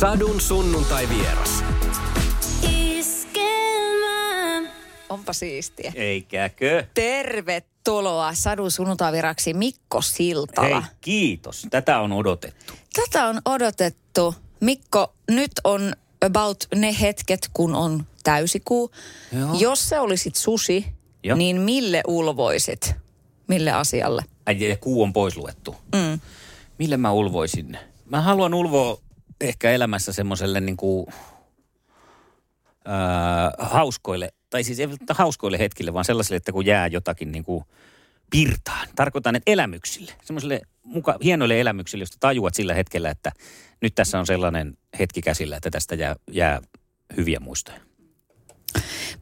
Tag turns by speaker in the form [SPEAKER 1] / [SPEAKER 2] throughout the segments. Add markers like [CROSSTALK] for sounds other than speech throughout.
[SPEAKER 1] Sadun sunnuntai vieras.
[SPEAKER 2] Onpa siistiä.
[SPEAKER 3] Eikäkö?
[SPEAKER 2] Tervetuloa Sadun sunnuntaiviraksi Mikko Siltala.
[SPEAKER 3] Hei, kiitos. Tätä on odotettu.
[SPEAKER 2] Tätä on odotettu. Mikko, nyt on about ne hetket, kun on täysikuu.
[SPEAKER 3] Joo.
[SPEAKER 2] Jos se olisit susi,
[SPEAKER 3] Joo.
[SPEAKER 2] niin mille ulvoisit? Mille asialle?
[SPEAKER 3] Ai, ja kuu on pois luettu.
[SPEAKER 2] Mm.
[SPEAKER 3] Mille mä ulvoisin? Mä haluan ulvoa ehkä elämässä semmoiselle niin kuin, ää, hauskoille, tai siis ei hauskoille hetkille, vaan sellaisille, että kun jää jotakin niin kuin pirtaan. Tarkoitan, että elämyksille, semmoisille muka, hienoille elämyksille, josta tajuat sillä hetkellä, että nyt tässä on sellainen hetki käsillä, että tästä jää, jää hyviä muistoja.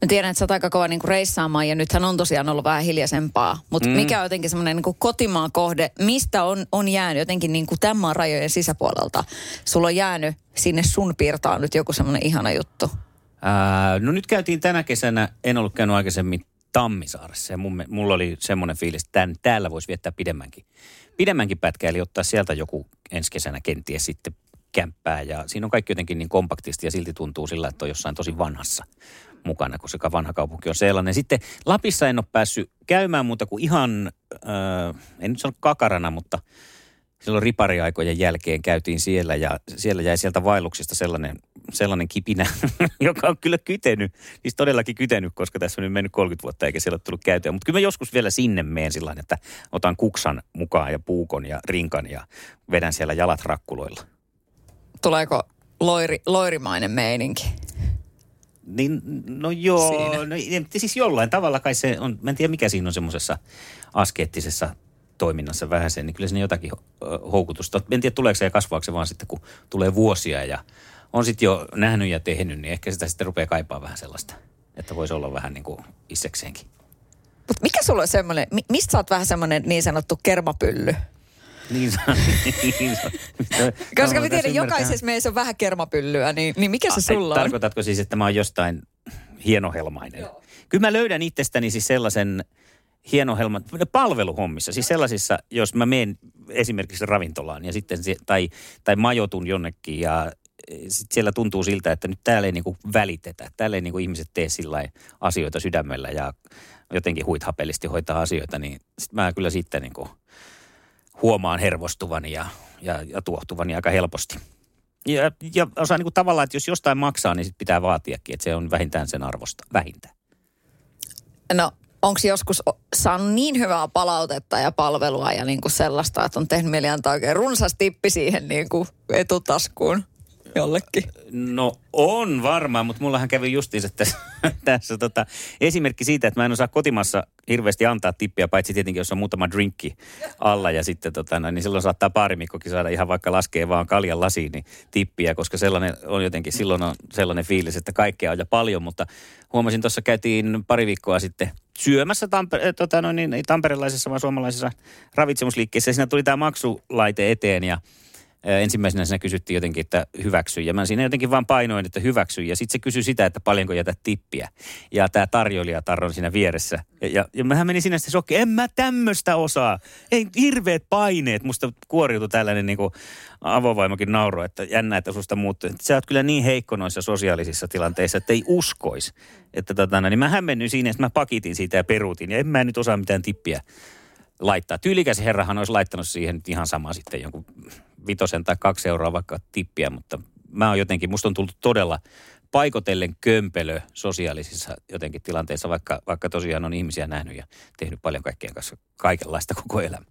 [SPEAKER 2] Mä tiedän, että sä oot aika kova niin reissaamaan ja nythän on tosiaan ollut vähän hiljaisempaa. Mutta mm. mikä on jotenkin semmoinen niin kotimaan kohde, mistä on, on jäänyt jotenkin niin kuin tämän maan rajojen sisäpuolelta? Sulla on jäänyt sinne sun piirtaan nyt joku semmoinen ihana juttu.
[SPEAKER 3] Ää, no nyt käytiin tänä kesänä, en ollut käynyt aikaisemmin Tammisaaressa ja mun, mulla oli semmoinen fiilis, että tämän, täällä voisi viettää pidemmänkin, pidemmänkin pätkä, eli ottaa sieltä joku ensi kesänä kenties sitten kämppää ja siinä on kaikki jotenkin niin kompaktisti ja silti tuntuu sillä, että on jossain tosi vanhassa mukana, koska vanha kaupunki on sellainen. Sitten Lapissa en ole päässyt käymään muuta kuin ihan, äh, en nyt sano kakarana, mutta silloin ripariaikojen jälkeen käytiin siellä ja siellä jäi sieltä vaelluksista sellainen, sellainen kipinä, [LAUGHS] joka on kyllä kytenyt, siis todellakin kytenyt, koska tässä on nyt mennyt 30 vuotta eikä siellä ole tullut käytyä. Mutta kyllä mä joskus vielä sinne meen sillä että otan kuksan mukaan ja puukon ja rinkan ja vedän siellä jalat rakkuloilla.
[SPEAKER 2] Tuleeko loiri, loirimainen meininki?
[SPEAKER 3] Niin, no joo,
[SPEAKER 2] Siinä.
[SPEAKER 3] no, siis jollain tavalla kai se on, mä en tiedä mikä siinä on semmoisessa askeettisessa toiminnassa vähän sen, niin kyllä siinä jotakin houkutusta. En tiedä tuleeko se ja kasvaako se vaan sitten, kun tulee vuosia ja on sitten jo nähnyt ja tehnyt, niin ehkä sitä sitten rupeaa kaipaa vähän sellaista, että voisi olla vähän niin kuin issekseenkin.
[SPEAKER 2] Mutta mikä sulla on semmoinen, mi- mistä sä oot vähän semmoinen niin sanottu kermapylly?
[SPEAKER 3] Niin se niin se
[SPEAKER 2] Koska mä tiedän, jokaisessa meissä on vähän kermapyllyä, niin, niin mikä se sulla on?
[SPEAKER 3] Tarkoitatko siis, että mä oon jostain hienohelmainen? Joo. Kyllä mä löydän itsestäni siis sellaisen hienohelman, palveluhommissa, siis sellaisissa, jos mä menen esimerkiksi ravintolaan ja sitten, se- tai, tai majotun jonnekin ja sit siellä tuntuu siltä, että nyt täällä ei niinku välitetä. Täällä ei niinku ihmiset tee sillä asioita sydämellä ja jotenkin huithapellisesti hoitaa asioita, niin sit mä kyllä sitten niinku huomaan hervostuvani ja, ja, ja tuohtuvani aika helposti. Ja, ja osaa niinku tavallaan, että jos jostain maksaa, niin sit pitää vaatiakin, että se on vähintään sen arvosta. Vähintään.
[SPEAKER 2] No, onko joskus saanut niin hyvää palautetta ja palvelua ja niin kuin sellaista, että on tehnyt mieli antaa oikein runsas tippi siihen niin kuin etutaskuun jollekin?
[SPEAKER 3] No on varmaan, mutta mullahan kävi justiinsa tässä, [LAUGHS] tässä tota, esimerkki siitä, että mä en osaa kotimassa hirveästi antaa tippiä, paitsi tietenkin, jos on muutama drinkki alla ja sitten tota, no, niin silloin saattaa paarimikkokin saada ihan vaikka laskee vaan kaljan lasiin niin tippiä, koska sellainen on jotenkin, silloin on sellainen fiilis, että kaikkea on ja paljon, mutta huomasin tuossa käytiin pari viikkoa sitten syömässä Tamper- äh, tota, no, niin, ei tamperelaisessa vaan suomalaisessa ravitsemusliikkeessä ja siinä tuli tämä maksulaite eteen ja ensimmäisenä siinä kysyttiin jotenkin, että hyväksy. Ja mä siinä jotenkin vaan painoin, että hyväksy. Ja sitten se kysyi sitä, että paljonko jätät tippiä. Ja tämä tarjoilija tarron siinä vieressä. Ja, ja, ja mähän menin sinne sitten shokki. En mä tämmöistä osaa. Ei hirveät paineet. Musta kuoriutui tällainen niin avovaimokin nauro, että jännä, että susta muuttuu. Sä oot kyllä niin heikko noissa sosiaalisissa tilanteissa, että ei uskois. Että tota, no, niin mä hämmennyin siinä, että mä pakitin siitä ja peruutin. Ja en mä nyt osaa mitään tippiä laittaa. Tyylikäs herrahan olisi laittanut siihen ihan sama sitten jonkun vitosen tai kaksi euroa vaikka tippiä, mutta mä oon jotenkin, musta on tullut todella paikotellen kömpelö sosiaalisissa jotenkin tilanteissa, vaikka, vaikka tosiaan on ihmisiä nähnyt ja tehnyt paljon kaikkien kanssa kaikenlaista koko elämä.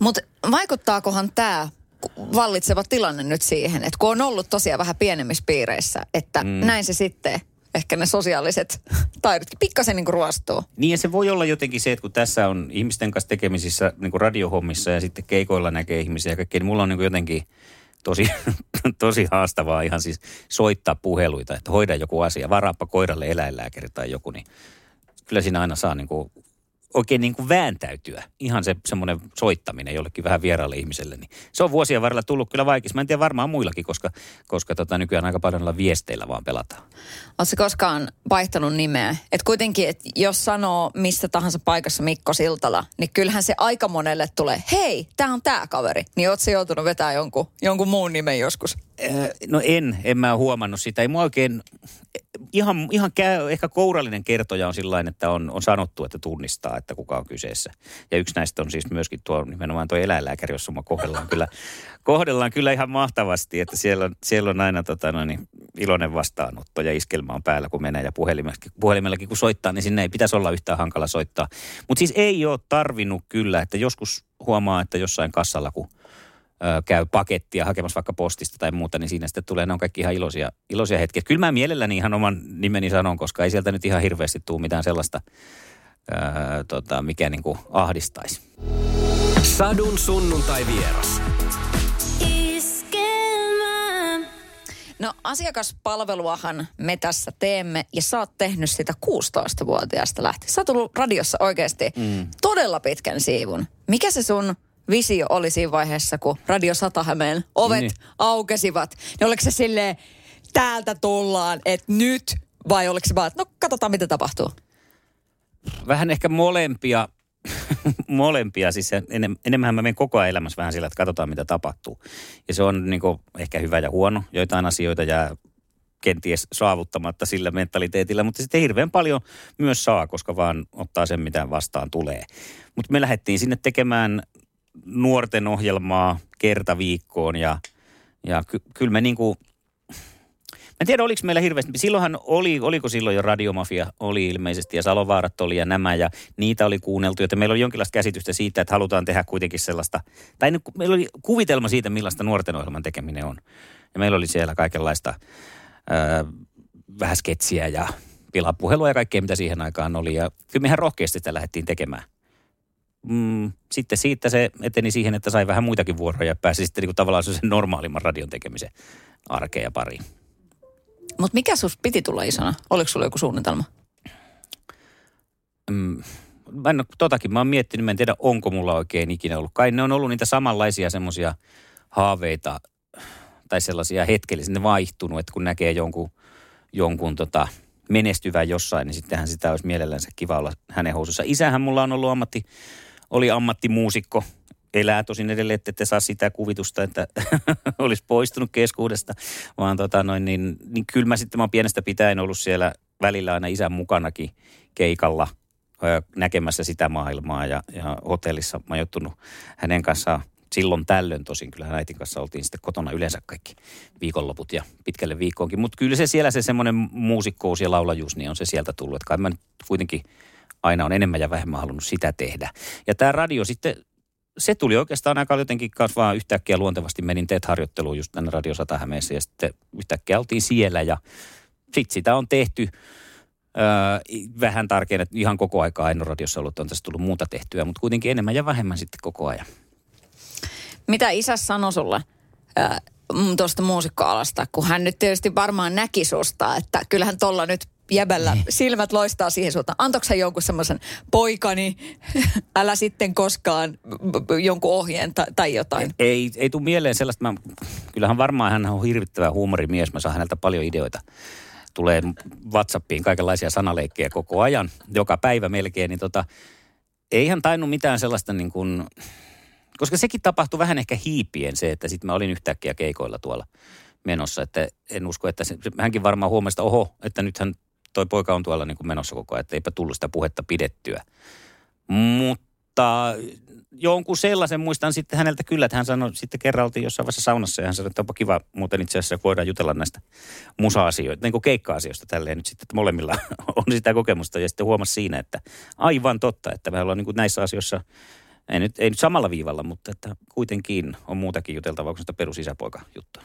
[SPEAKER 2] Mutta vaikuttaakohan tämä vallitseva tilanne nyt siihen, että kun on ollut tosiaan vähän pienemmissä piireissä, että mm. näin se sitten ehkä ne sosiaaliset taidot pikkasen niin ruostuu.
[SPEAKER 3] Niin ja se voi olla jotenkin se, että kun tässä on ihmisten kanssa tekemisissä niin kuin radiohommissa ja sitten keikoilla näkee ihmisiä ja kaikkea, niin mulla on niin kuin jotenkin tosi, [LAUGHS] tosi haastavaa ihan siis soittaa puheluita, että hoida joku asia, varaappa koiralle eläinlääkäri tai joku, niin kyllä siinä aina saa niin kuin oikein niin kuin vääntäytyä. Ihan se semmoinen soittaminen jollekin vähän vieraalle ihmiselle. Niin se on vuosien varrella tullut kyllä vaikeasti. Mä en tiedä varmaan muillakin, koska, koska tota, nykyään aika paljon viesteillä vaan pelataan.
[SPEAKER 2] Oletko koskaan vaihtanut nimeä? Et kuitenkin, et jos sanoo missä tahansa paikassa Mikko Siltala, niin kyllähän se aika monelle tulee, hei, tämä on tämä kaveri. Niin ootko joutunut vetää jonkun, jonkun muun nimen joskus?
[SPEAKER 3] No en, en mä huomannut sitä. Ei mua oikein, ihan, ihan käy, ehkä kourallinen kertoja on sillä että on, on sanottu, että tunnistaa, että kuka on kyseessä. Ja yksi näistä on siis myöskin tuo nimenomaan tuo eläinlääkäri, jossa mä kohdellaan kyllä, [LAUGHS] kohdellaan kyllä ihan mahtavasti, että siellä on, siellä on aina tota, no niin, iloinen vastaanotto ja iskelmä on päällä, kun menee ja puhelimellakin, puhelimellakin kun soittaa, niin sinne ei pitäisi olla yhtään hankala soittaa. Mutta siis ei ole tarvinnut kyllä, että joskus huomaa, että jossain kassalla, kun – käy pakettia hakemassa vaikka postista tai muuta, niin siinä sitten tulee, ne on kaikki ihan iloisia, iloisia hetkiä. Kyllä mä mielelläni ihan oman nimeni sanon, koska ei sieltä nyt ihan hirveästi tule mitään sellaista, ää, tota, mikä niin kuin ahdistaisi.
[SPEAKER 1] Sadun sunnuntai vieras.
[SPEAKER 2] No asiakaspalveluahan me tässä teemme ja sä oot tehnyt sitä 16-vuotiaasta lähtien. Sä oot tullut radiossa oikeasti mm. todella pitkän siivun. Mikä se sun visio oli siinä vaiheessa, kun Radio Satahämeen ovet niin. aukesivat. Niin oliko se silleen, täältä tullaan, että nyt, vai oliko se vaan, että no katsotaan mitä tapahtuu?
[SPEAKER 3] Vähän ehkä molempia, [LAUGHS] molempia. Siis enem, enemmän mä menen koko ajan elämässä vähän sillä, että katsotaan mitä tapahtuu. Ja se on niin kuin, ehkä hyvä ja huono. Joitain asioita jää kenties saavuttamatta sillä mentaliteetillä, mutta sitten hirveän paljon myös saa, koska vaan ottaa sen, mitä vastaan tulee. Mutta me lähdettiin sinne tekemään nuorten ohjelmaa kerta viikkoon ja, ja ky, kyllä me niin kuin, Mä en tiedä, oliko meillä hirveästi. Silloinhan oli, oliko silloin jo Radiomafia, oli ilmeisesti ja Salovaarat oli ja nämä ja niitä oli kuunneltu. Joten meillä oli jonkinlaista käsitystä siitä, että halutaan tehdä kuitenkin sellaista, tai meillä oli kuvitelma siitä, millaista nuorten ohjelman tekeminen on. Ja meillä oli siellä kaikenlaista ää, vähän sketsiä ja pilapuhelua ja kaikkea, mitä siihen aikaan oli. Ja kyllä me ihan rohkeasti sitä lähdettiin tekemään mm, sitten siitä se eteni siihen, että sai vähän muitakin vuoroja ja pääsi sitten niin kuin tavallaan sen normaalimman radion tekemisen arkeen ja pariin.
[SPEAKER 2] Mutta mikä sus piti tulla isona? Oliko sulla joku suunnitelma?
[SPEAKER 3] Mm, mä en ole, totakin mä oon miettinyt, mä en tiedä onko mulla oikein ikinä ollut. Kai ne on ollut niitä samanlaisia semmoisia haaveita tai sellaisia hetkellisiä, ne vaihtunut, että kun näkee jonkun, jonkun tota, menestyvän jossain, niin sittenhän sitä olisi mielellänsä kiva olla hänen housussa. Isähän mulla on ollut ammatti oli ammattimuusikko, elää tosin edelleen, että ette saa sitä kuvitusta, että [LAUGHS] olisi poistunut keskuudesta, vaan tota noin, niin, niin kyllä mä sitten mä pienestä pitäen ollut siellä välillä aina isän mukanakin keikalla näkemässä sitä maailmaa ja, ja hotellissa majoittunut hänen kanssaan silloin tällöin tosin. Kyllähän äitin kanssa oltiin sitten kotona yleensä kaikki viikonloput ja pitkälle viikkoonkin. Mutta kyllä se siellä se semmoinen muusikkous ja laulajuus, niin on se sieltä tullut. Että kai mä nyt kuitenkin aina on enemmän ja vähemmän halunnut sitä tehdä. Ja tämä radio sitten, se tuli oikeastaan aika jotenkin kanssa vaan yhtäkkiä luontevasti menin TET-harjoitteluun just tänne Radio ja sitten yhtäkkiä oltiin siellä ja sitten sitä on tehty öö, vähän tarkemmin, että ihan koko aikaa en ole radiossa ollut, on tässä tullut muuta tehtyä, mutta kuitenkin enemmän ja vähemmän sitten koko ajan.
[SPEAKER 2] Mitä isä sanoi sulle? tuosta muusikkoalasta, kun hän nyt tietysti varmaan näki susta, että kyllähän tuolla nyt jäbällä niin. silmät loistaa siihen suuntaan. Antoiko hän jonkun semmoisen poikani, [LAUGHS] älä sitten koskaan jonkun ohjeen tai, tai jotain?
[SPEAKER 3] Ei, ei, ei tule mieleen sellaista. Mä, kyllähän varmaan hän on hirvittävä huumorimies. Mä saan häneltä paljon ideoita. Tulee Whatsappiin kaikenlaisia sanaleikkejä koko ajan, joka päivä melkein. Niin tota, ei hän tainnut mitään sellaista niin kuin, koska sekin tapahtui vähän ehkä hiipien se, että sitten mä olin yhtäkkiä keikoilla tuolla menossa. Että en usko, että se, hänkin varmaan huomasi, että oho, että nythän toi poika on tuolla niin kuin menossa koko ajan, että eipä tullut sitä puhetta pidettyä. Mutta jonkun sellaisen muistan sitten häneltä kyllä, että hän sanoi, sitten kerran oltiin jossain vaiheessa saunassa ja hän sanoi, että onpa kiva muuten itse asiassa voidaan jutella näistä musa-asioista, niin kuin keikka-asioista tälleen nyt sitten, että molemmilla [LAUGHS] on sitä kokemusta ja sitten huomasi siinä, että aivan totta, että me ollaan niin kuin näissä asioissa ei nyt, ei nyt samalla viivalla, mutta että kuitenkin on muutakin juteltavaa kuin sitä perusisäpoika juttua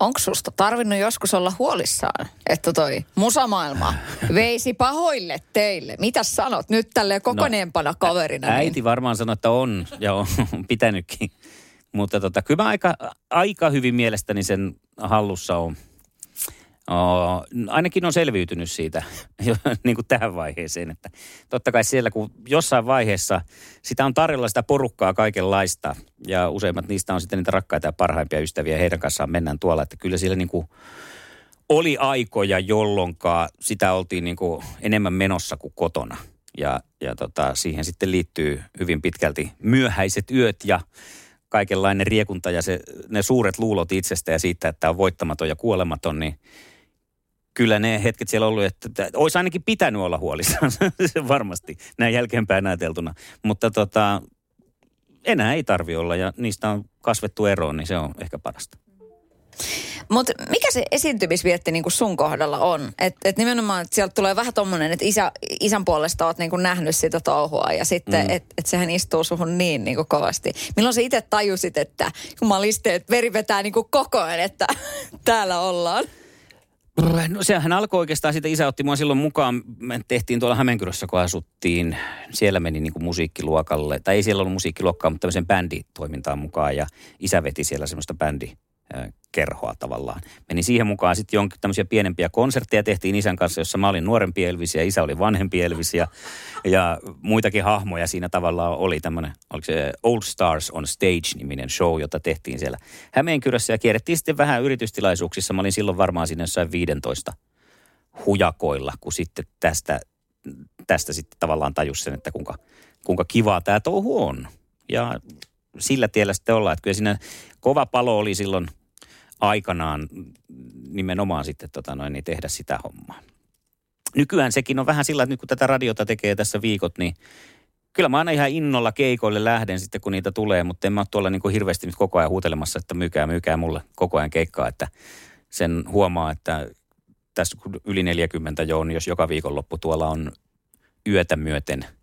[SPEAKER 2] onko susta tarvinnut joskus olla huolissaan, että toi musamaailma veisi pahoille teille? Mitä sanot nyt tälle kokoneempana no, kaverina?
[SPEAKER 3] Niin? Äiti varmaan sanoi, että on ja on [LAUGHS] pitänytkin. Mutta tota, kyllä mä aika, aika hyvin mielestäni sen hallussa on, Oh, ainakin on selviytynyt siitä [LAUGHS] niin kuin tähän vaiheeseen. Että totta kai siellä, kun jossain vaiheessa sitä on tarjolla sitä porukkaa kaikenlaista ja useimmat niistä on sitten niitä rakkaita ja parhaimpia ystäviä ja heidän kanssaan mennään tuolla. Että kyllä siellä niin kuin oli aikoja, jolloin sitä oltiin niin kuin enemmän menossa kuin kotona. Ja, ja tota, siihen sitten liittyy hyvin pitkälti myöhäiset yöt ja kaikenlainen riekunta ja se, ne suuret luulot itsestä ja siitä, että on voittamaton ja kuolematon, niin kyllä ne hetket siellä ollut, että, että olisi ainakin pitänyt olla huolissaan, [LAUGHS] varmasti, näin jälkeenpäin ajateltuna. Mutta tota, enää ei tarvi olla ja niistä on kasvettu eroon, niin se on ehkä parasta.
[SPEAKER 2] Mutta mikä se esiintymisvietti niin sun kohdalla on? Että et nimenomaan, että sieltä tulee vähän tommonen, että isä, isän puolesta oot niin nähnyt sitä touhua ja sitten, mm. että et sehän istuu suhun niin, niin kovasti. Milloin sä itse tajusit, että jumaliste, että veri vetää niin koko ajan, että [LAUGHS] täällä ollaan?
[SPEAKER 3] No sehän alkoi oikeastaan siitä, isä otti mua silloin mukaan, me tehtiin tuolla Hämeenkyrössä, kun asuttiin, siellä meni niin kuin musiikkiluokalle, tai ei siellä ollut musiikkiluokkaa, mutta tämmöisen bänditoimintaan mukaan, ja isä veti siellä semmoista bändi, kerhoa tavallaan. Menin siihen mukaan sitten jonkin tämmöisiä pienempiä konsertteja tehtiin isän kanssa, jossa mä olin nuorempi Elvis ja isä oli vanhempi Elvis ja, ja muitakin hahmoja siinä tavallaan oli tämmöinen, oliko se Old Stars on Stage-niminen show, jota tehtiin siellä Hämeenkyrössä ja kierrettiin sitten vähän yritystilaisuuksissa. Mä olin silloin varmaan siinä jossain 15 hujakoilla, kun sitten tästä, tästä sitten tavallaan tajus sen, että kuinka, kuinka kivaa tämä touhu on. Ja sillä tiellä sitten ollaan, että kyllä siinä kova palo oli silloin aikanaan nimenomaan sitten tota noin, niin tehdä sitä hommaa. Nykyään sekin on vähän sillä, että nyt kun tätä radiota tekee tässä viikot, niin kyllä mä aina ihan innolla keikoille lähden sitten, kun niitä tulee, mutta en mä ole tuolla niin kuin hirveästi nyt koko ajan huutelemassa, että myykää, myykää mulle koko ajan keikkaa, että sen huomaa, että tässä yli 40 jo on, jos joka viikonloppu tuolla on yötä myöten –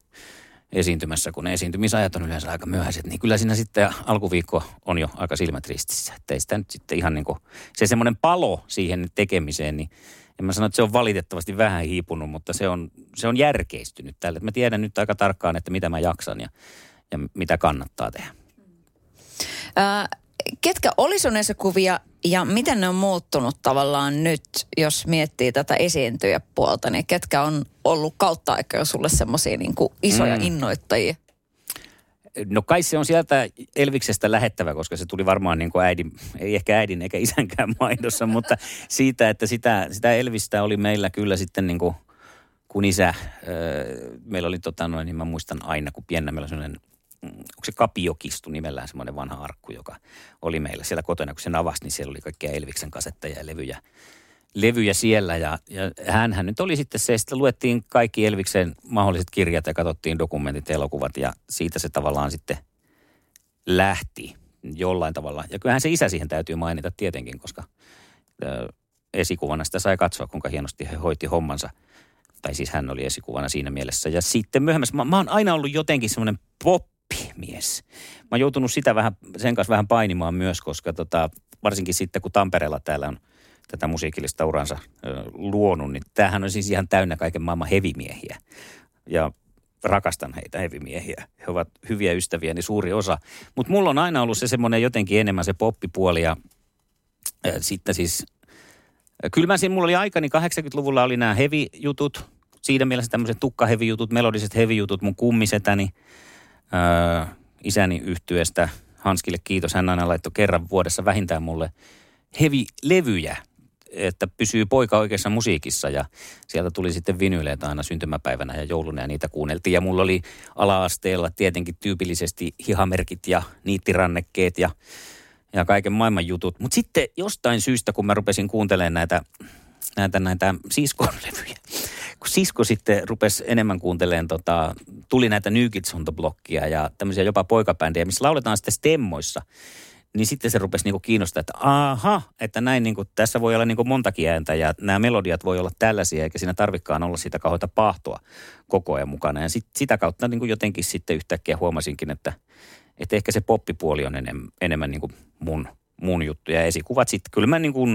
[SPEAKER 3] esiintymässä, kun ne esiintymisajat on yleensä aika myöhäiset, niin kyllä siinä sitten alkuviikko on jo aika silmät ristissä. Että ei sitä nyt sitten ihan niin kuin, se semmoinen palo siihen tekemiseen, niin en mä sano, että se on valitettavasti vähän hiipunut, mutta se on, se on järkeistynyt tälle. Mä tiedän nyt aika tarkkaan, että mitä mä jaksan ja, ja mitä kannattaa tehdä.
[SPEAKER 2] Ketkä oli sun kuvia ja miten ne on muuttunut tavallaan nyt, jos miettii tätä esiintyjäpuolta, niin ketkä on ollut kautta aikaa sulle semmoisia niin isoja mm. innoittajia?
[SPEAKER 3] No kai se on sieltä Elviksestä lähettävä, koska se tuli varmaan niin kuin äidin, ei ehkä äidin eikä isänkään [LAUGHS] maidossa, mutta siitä, että sitä, sitä Elvistä oli meillä kyllä sitten niin kuin, kun isä, meillä oli tota noin, niin mä muistan aina, kun piennä meillä oli sellainen onko se Kapiokistu nimellään semmoinen vanha arkku, joka oli meillä siellä kotona, kun se avasi, niin siellä oli kaikkia Elviksen kasetteja ja levyjä, levyjä siellä. Ja, ja hänhän nyt oli sitten se, että luettiin kaikki Elviksen mahdolliset kirjat ja katsottiin dokumentit, elokuvat ja siitä se tavallaan sitten lähti jollain tavalla. Ja kyllähän se isä siihen täytyy mainita tietenkin, koska ö, esikuvana sitä sai katsoa, kuinka hienosti he hoiti hommansa. Tai siis hän oli esikuvana siinä mielessä. Ja sitten myöhemmässä, mä, mä oon aina ollut jotenkin semmoinen pop mies. Mä oon joutunut sitä vähän, sen kanssa vähän painimaan myös, koska tota, varsinkin sitten kun Tampereella täällä on tätä musiikillista uransa ö, luonut, niin tämähän on siis ihan täynnä kaiken maailman hevimiehiä. Ja rakastan heitä hevimiehiä. He ovat hyviä ystäviä, niin suuri osa. Mutta mulla on aina ollut se semmoinen jotenkin enemmän se poppipuoli ja, sitten siis Kyllä mä siinä, mulla oli aikani, 80-luvulla oli nämä heavy-jutut, siinä mielessä tämmöiset tukkaheavy-jutut, melodiset heavy-jutut, mun kummisetäni, öö, isäni yhtyeestä. Hanskille kiitos. Hän aina laittoi kerran vuodessa vähintään mulle heavy-levyjä, että pysyy poika oikeassa musiikissa ja sieltä tuli sitten vinyyleitä aina syntymäpäivänä ja jouluna ja niitä kuunneltiin. Ja mulla oli ala-asteella tietenkin tyypillisesti hihamerkit ja niittirannekkeet ja, ja kaiken maailman jutut. Mutta sitten jostain syystä, kun mä rupesin kuuntelemaan näitä, näitä, näitä siskon levyjä, kun sisko sitten rupesi enemmän kuuntelemaan, tota, tuli näitä New Kids on the Blockia ja tämmöisiä jopa poikabändejä, missä lauletaan sitten stemmoissa, niin sitten se rupesi niinku kiinnostaa, että aha, että näin niinku, tässä voi olla niinku montakin ääntä ja nämä melodiat voi olla tällaisia, eikä siinä tarvikaan olla sitä kauheita pahtoa koko ajan mukana. Ja sit, sitä kautta niinku jotenkin sitten yhtäkkiä huomasinkin, että, että ehkä se poppipuoli on enem, enemmän niinku mun, mun juttu. Ja esikuvat sitten, kyllä mä niinku,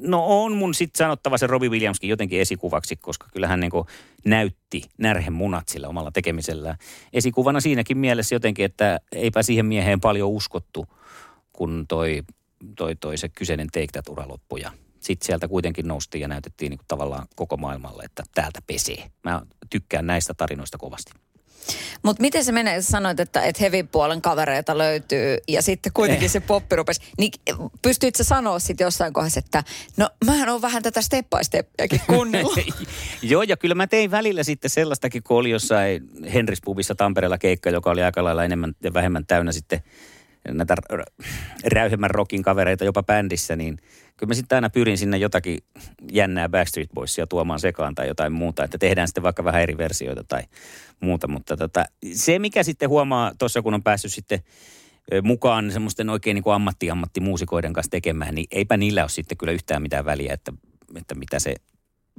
[SPEAKER 3] No on mun sitten sanottava se Robbie Williamskin jotenkin esikuvaksi, koska kyllähän niin näytti närhen munat sillä omalla tekemisellä. Esikuvana siinäkin mielessä jotenkin, että eipä siihen mieheen paljon uskottu, kun toi toi, toi se kyseinen Take That-ura loppui sitten sieltä kuitenkin noustiin ja näytettiin niin tavallaan koko maailmalle, että täältä pesee. Mä tykkään näistä tarinoista kovasti.
[SPEAKER 2] Mutta miten se menee, sä sanoit, että, että heavy-puolen kavereita löytyy ja sitten kuitenkin
[SPEAKER 3] Eh.
[SPEAKER 2] se poppi rupesi. Niin pystyit sä sanoa sitten jossain kohdassa, että no mähän on vähän tätä step by steppiäkin kuunnellut. [LAUGHS]
[SPEAKER 3] Joo, ja kyllä mä tein välillä sitten sellaistakin, kun oli jossain Henris Pubissa Tampereella keikka, joka oli aika lailla enemmän ja vähemmän täynnä sitten näitä räyhemmän rockin kavereita jopa bändissä, niin kyllä mä sitten aina pyrin sinne jotakin jännää Backstreet Boysia tuomaan sekaan tai jotain muuta, että tehdään sitten vaikka vähän eri versioita tai muuta, mutta tota, se mikä sitten huomaa tuossa, kun on päässyt sitten mukaan semmoisten oikein niin ammatti-ammattimuusikoiden kanssa tekemään, niin eipä niillä ole sitten kyllä yhtään mitään väliä, että, että mitä se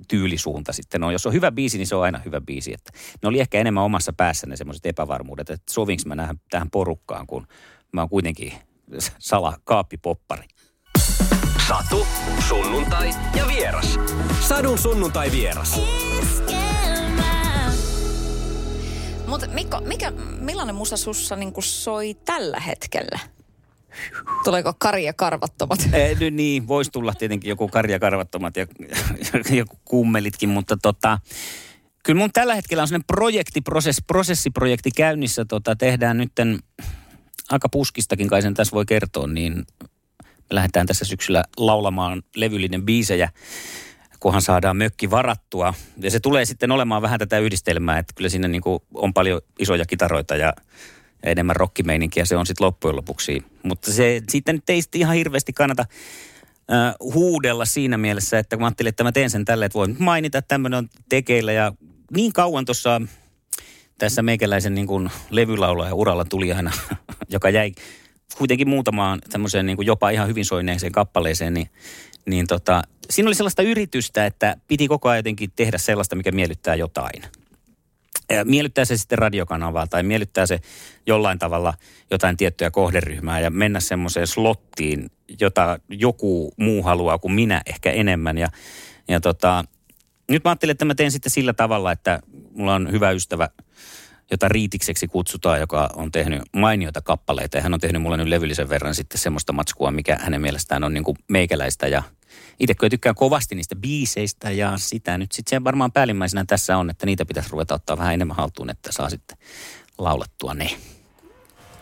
[SPEAKER 3] tyylisuunta sitten on. Jos on hyvä biisi, niin se on aina hyvä biisi. Että ne oli ehkä enemmän omassa päässä ne semmoiset epävarmuudet, että sovinko mä tähän porukkaan, kun mä oon kuitenkin sala kaappipoppari.
[SPEAKER 1] Satu, sunnuntai ja vieras. Sadun sunnuntai vieras.
[SPEAKER 2] Mutta Mikko, mikä, millainen musa sussa niin soi tällä hetkellä? Tuleeko Kari ja karvattomat?
[SPEAKER 3] Eh, nyt niin, voisi tulla tietenkin joku karjakarvattomat ja [LAUGHS] joku kummelitkin, mutta tota, kyllä mun tällä hetkellä on sellainen projekti, prosess, prosessiprojekti käynnissä. Tota, tehdään nytten aika puskistakin, kai sen tässä voi kertoa, niin me lähdetään tässä syksyllä laulamaan levyllinen biisejä, kunhan saadaan mökki varattua. Ja se tulee sitten olemaan vähän tätä yhdistelmää, että kyllä siinä niin kuin on paljon isoja kitaroita ja enemmän rockimeininkiä se on sitten loppujen lopuksi. Mutta se sitten nyt ei ihan hirveästi kannata äh, huudella siinä mielessä, että kun mä ajattelin, että mä teen sen tälle, että voin mainita, että tämmöinen on tekeillä. Ja niin kauan tuossa tässä meikäläisen niin kuin levylaulaja uralla tuli aina, [LAUGHS] joka jäi kuitenkin muutamaan tämmöiseen niin kuin jopa ihan hyvin soineeseen kappaleeseen, niin, niin tota, siinä oli sellaista yritystä, että piti koko ajan jotenkin tehdä sellaista, mikä miellyttää jotain. Ja miellyttää se sitten radiokanavaa tai miellyttää se jollain tavalla jotain tiettyä kohderyhmää ja mennä semmoiseen slottiin, jota joku muu haluaa kuin minä ehkä enemmän. Ja, ja tota, nyt mä ajattelin, että mä teen sitten sillä tavalla, että mulla on hyvä ystävä, jota Riitikseksi kutsutaan, joka on tehnyt mainioita kappaleita. Ja hän on tehnyt mulle nyt levyllisen verran sitten semmoista matskua, mikä hänen mielestään on niin kuin meikäläistä. Ja itse kyllä tykkään kovasti niistä biiseistä ja sitä nyt sitten se varmaan päällimmäisenä tässä on, että niitä pitäisi ruveta ottaa vähän enemmän haltuun, että saa sitten laulettua ne.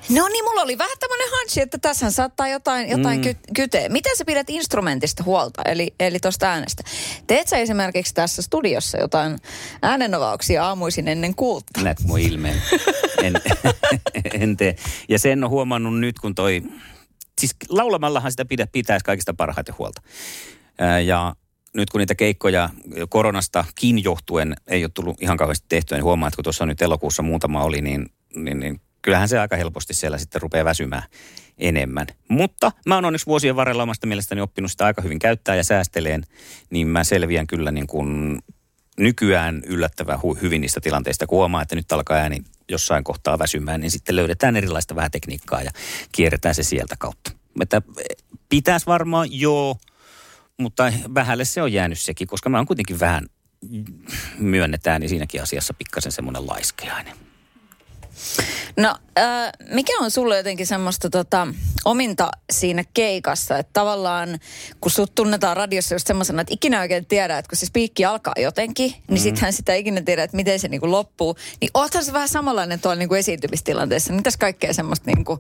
[SPEAKER 2] No niin, mulla oli vähän tämmöinen hansi, että tässä saattaa jotain, jotain mm. ky- kyteä. Miten sä pidät instrumentista huolta, eli, eli tuosta äänestä? Teet sä esimerkiksi tässä studiossa jotain äänenovauksia aamuisin ennen kuutta?
[SPEAKER 3] Näet mun ilmeen. En, [LAUGHS] en tee. Ja sen on huomannut nyt, kun toi... Siis laulamallahan sitä pidä, pitäisi kaikista parhaiten huolta. Ää, Ja nyt kun niitä keikkoja koronastakin johtuen ei ole tullut ihan kauheasti tehtyä, niin huomaa, että kun tuossa nyt elokuussa muutama oli, niin, niin, niin kyllähän se aika helposti siellä sitten rupeaa väsymään enemmän. Mutta mä oon onneksi vuosien varrella omasta mielestäni oppinut sitä aika hyvin käyttää ja säästeleen, niin mä selviän kyllä niin kuin nykyään yllättävän hu- hyvin niistä tilanteista, kun huomaa, että nyt alkaa ääni jossain kohtaa väsymään, niin sitten löydetään erilaista vähän tekniikkaa ja kierretään se sieltä kautta. Että pitäisi varmaan joo, mutta vähälle se on jäänyt sekin, koska mä oon kuitenkin vähän myönnetään, niin siinäkin asiassa pikkasen semmoinen laiskeainen.
[SPEAKER 2] No, äh, mikä on sulle jotenkin semmoista tota, ominta siinä keikassa, että tavallaan kun sut tunnetaan radiossa just semmoisena, että ikinä oikein tiedä, että kun se spiikki alkaa jotenkin, niin mm. sittenhän sitä ikinä tiedä, että miten se niinku loppuu. Niin oothan se vähän samanlainen tuolla niinku esiintymistilanteessa. Mitäs kaikkea semmoista niinku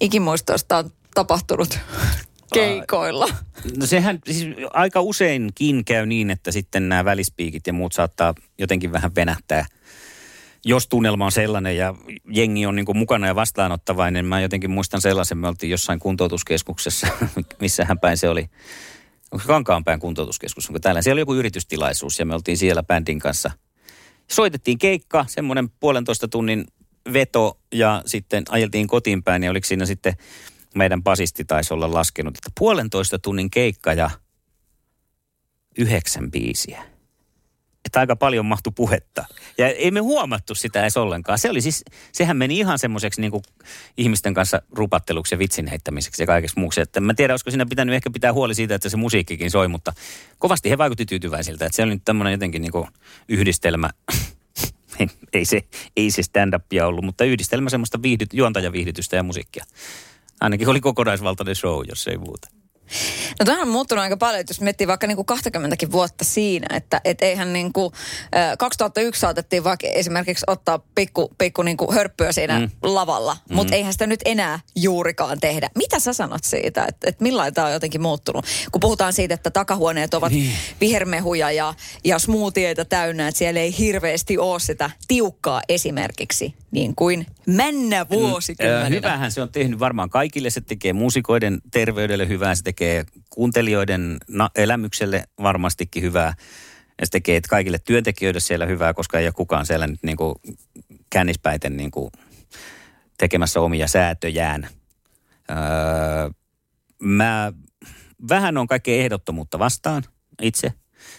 [SPEAKER 2] ikimuistoista on tapahtunut [LAUGHS] keikoilla?
[SPEAKER 3] No sehän siis aika useinkin käy niin, että sitten nämä välispiikit ja muut saattaa jotenkin vähän venähtää. Jos tunnelma on sellainen ja jengi on niin kuin mukana ja vastaanottavainen, mä jotenkin muistan sellaisen, me oltiin jossain kuntoutuskeskuksessa, [LAUGHS] missähän päin se oli. Onko Kankaanpään kuntoutuskeskus, onko täällä? Siellä oli joku yritystilaisuus ja me oltiin siellä bändin kanssa. Soitettiin keikka, semmoinen puolentoista tunnin veto ja sitten ajeltiin kotiin päin ja oliko siinä sitten meidän basisti taisi olla laskenut, että puolentoista tunnin keikka ja yhdeksän biisiä. Että aika paljon mahtui puhetta. Ja ei me huomattu sitä edes ollenkaan. Se oli siis, sehän meni ihan semmoiseksi niin ihmisten kanssa rupatteluksi ja vitsin heittämiseksi ja kaikeksi muuksi. Että mä tiedän, olisiko siinä pitänyt ehkä pitää huoli siitä, että se musiikkikin soi, mutta kovasti he vaikutti tyytyväisiltä. Että se oli nyt tämmöinen jotenkin niin yhdistelmä. [LAUGHS] ei, se, ei se stand-upia ollut, mutta yhdistelmä semmoista viihdyt, juontajaviihdytystä ja musiikkia. Ainakin oli kokonaisvaltainen show, jos ei muuta.
[SPEAKER 2] No tämähän on muuttunut aika paljon, että jos miettii vaikka niin kuin 20 vuotta siinä, että et eihän niin kuin, 2001 saatettiin vaikka esimerkiksi ottaa pikku, pikku niin kuin hörppyä siinä mm. lavalla, mm. mutta eihän sitä nyt enää juurikaan tehdä. Mitä sä sanot siitä, että et millainen tämä on jotenkin muuttunut? Kun puhutaan siitä, että takahuoneet ovat niin. vihermehuja ja, ja smoothieita täynnä, että siellä ei hirveästi ole sitä tiukkaa esimerkiksi, niin kuin männä vuosikymmenellä.
[SPEAKER 3] Hyvähän se on tehnyt varmaan kaikille. Se tekee muusikoiden terveydelle hyvää, se tekee kuuntelijoiden elämykselle varmastikin hyvää. Ja se tekee kaikille työntekijöille siellä hyvää, koska ei ole kukaan siellä nyt niin kuin kännispäiten niin kuin tekemässä omia säätöjään. Öö, mä vähän on kaikkea ehdottomuutta vastaan itse.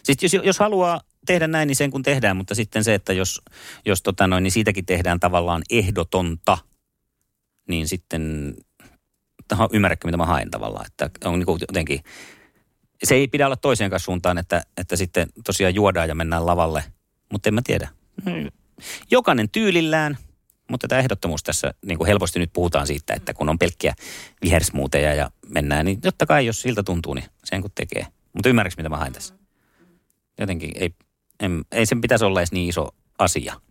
[SPEAKER 3] Sitten jos, jos haluaa tehdä näin, niin sen kun tehdään, mutta sitten se, että jos, jos tota noin, niin siitäkin tehdään tavallaan ehdotonta, niin sitten ymmärrätkö, mitä mä haen tavallaan. Että on niin jotenkin, se ei pidä olla toiseen kanssa suuntaan, että, että sitten tosiaan juodaan ja mennään lavalle, mutta en mä tiedä. Jokainen tyylillään, mutta tämä ehdottomuus tässä, niin kuin helposti nyt puhutaan siitä, että kun on pelkkiä vihersmuuteja ja mennään, niin totta kai jos siltä tuntuu, niin sen kun tekee. Mutta ymmärrätkö, mitä mä haen tässä? Jotenkin ei, en, ei sen pitäisi olla edes niin iso asia.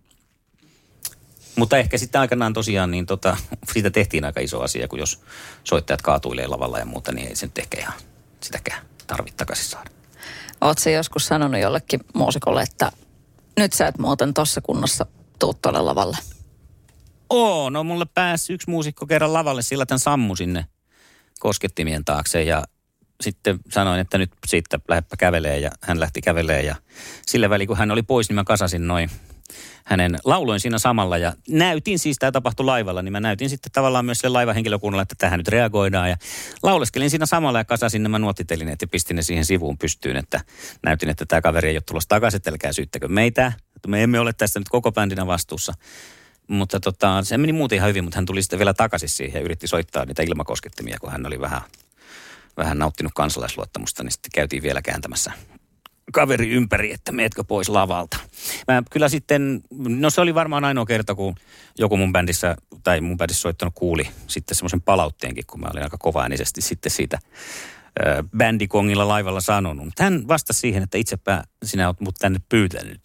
[SPEAKER 3] Mutta ehkä sitten aikanaan tosiaan, niin tota, siitä tehtiin aika iso asia, kun jos soittajat kaatuilee lavalla ja muuta, niin ei se nyt ehkä ihan sitäkään tarvitse takaisin saada.
[SPEAKER 2] Oletko joskus sanonut jollekin muusikolle, että nyt sä et muuten tuossa kunnossa tuut tuolle lavalle?
[SPEAKER 3] Oo, no mulle pääsi yksi muusikko kerran lavalle, sillä tämän sammu sinne koskettimien taakse ja sitten sanoin, että nyt siitä lähdepä kävelee ja hän lähti kävelee ja sillä väliin kun hän oli pois, niin mä kasasin noin hänen lauloin siinä samalla ja näytin siis, tämä tapahtui laivalla, niin mä näytin sitten tavallaan myös sille laivahenkilökunnalle, että tähän nyt reagoidaan ja lauleskelin siinä samalla ja kasasin nämä nuottitelineet ja pistin ne siihen sivuun pystyyn, että näytin, että tämä kaveri ei ole tulossa takaisin, että älkää syyttäkö meitä, että me emme ole tästä nyt koko bändinä vastuussa. Mutta tota, se meni muuten ihan hyvin, mutta hän tuli sitten vielä takaisin siihen ja yritti soittaa niitä ilmakoskettimia, kun hän oli vähän, vähän nauttinut kansalaisluottamusta, niin sitten käytiin vielä kääntämässä kaveri ympäri, että meetkö pois lavalta. Mä kyllä sitten, no se oli varmaan ainoa kerta, kun joku mun bändissä, tai mun bändissä soittanut kuuli sitten semmoisen palautteenkin, kun mä olin aika kovaäänisesti sitten siitä ö, bändikongilla laivalla sanonut. Hän vastasi siihen, että itsepä sinä oot mut tänne pyytänyt.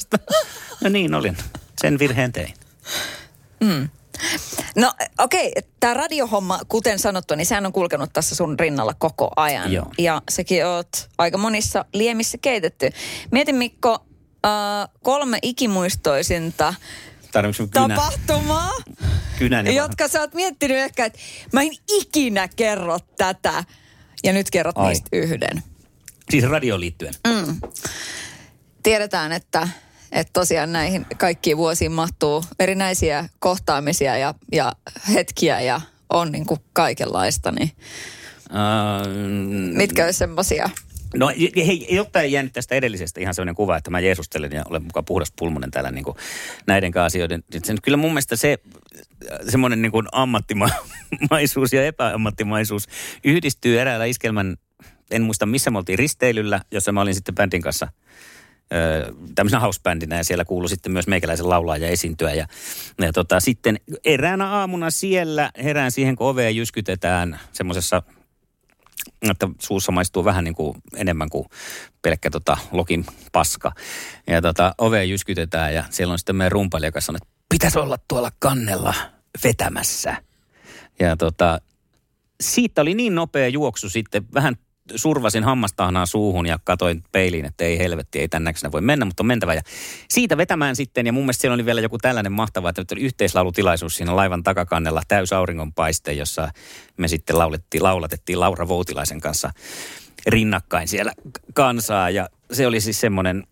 [SPEAKER 3] [LAUGHS] no niin olin. Sen virheen tein.
[SPEAKER 2] Mm. No okei, okay. tämä radiohomma, kuten sanottu, niin sehän on kulkenut tässä sun rinnalla koko ajan.
[SPEAKER 3] Joo.
[SPEAKER 2] Ja sekin oot aika monissa liemissä keitetty. Mietin Mikko, äh, kolme ikimuistoisinta tapahtumaa,
[SPEAKER 3] Kynän
[SPEAKER 2] jotka sä oot miettinyt ehkä, että mä en ikinä kerro tätä. Ja nyt kerrot Ai. niistä yhden.
[SPEAKER 3] Siis radioon liittyen?
[SPEAKER 2] Mm. Tiedetään, että että tosiaan näihin kaikkiin vuosiin mahtuu erinäisiä kohtaamisia ja, ja hetkiä ja on niin kuin kaikenlaista. Niin uh, mitkä olisi semmoisia?
[SPEAKER 3] No hei, jotta ei jäänyt tästä edellisestä ihan sellainen kuva, että mä jeesustelen ja olen mukaan puhdas pulmonen täällä niin kuin näiden asioiden. Sen, kyllä mun mielestä se semmoinen niin kuin ammattimaisuus ja epäammattimaisuus yhdistyy eräällä iskelmän, en muista missä me oltiin risteilyllä, jossa mä olin sitten bändin kanssa – tämmöisenä housebändinä ja siellä kuului sitten myös meikäläisen laulaa ja esiintyä. Ja, ja tota, sitten eräänä aamuna siellä herään siihen, kun ovea jyskytetään semmoisessa että suussa maistuu vähän niin kuin enemmän kuin pelkkä tota lokin paska. Ja tota, ovea jyskytetään ja siellä on sitten meidän rumpailija, joka sanoo, että pitäisi olla tuolla kannella vetämässä. Ja tota, siitä oli niin nopea juoksu sitten, vähän survasin hammastahnaa suuhun ja katoin peiliin, että ei helvetti, ei näköisenä voi mennä, mutta on mentävä. Ja siitä vetämään sitten, ja mun mielestä siellä oli vielä joku tällainen mahtava, että oli yhteislaulutilaisuus siinä laivan takakannella, täys auringonpaiste, jossa me sitten laulettiin, laulatettiin Laura Voutilaisen kanssa rinnakkain siellä kansaa. Ja se oli siis semmoinen,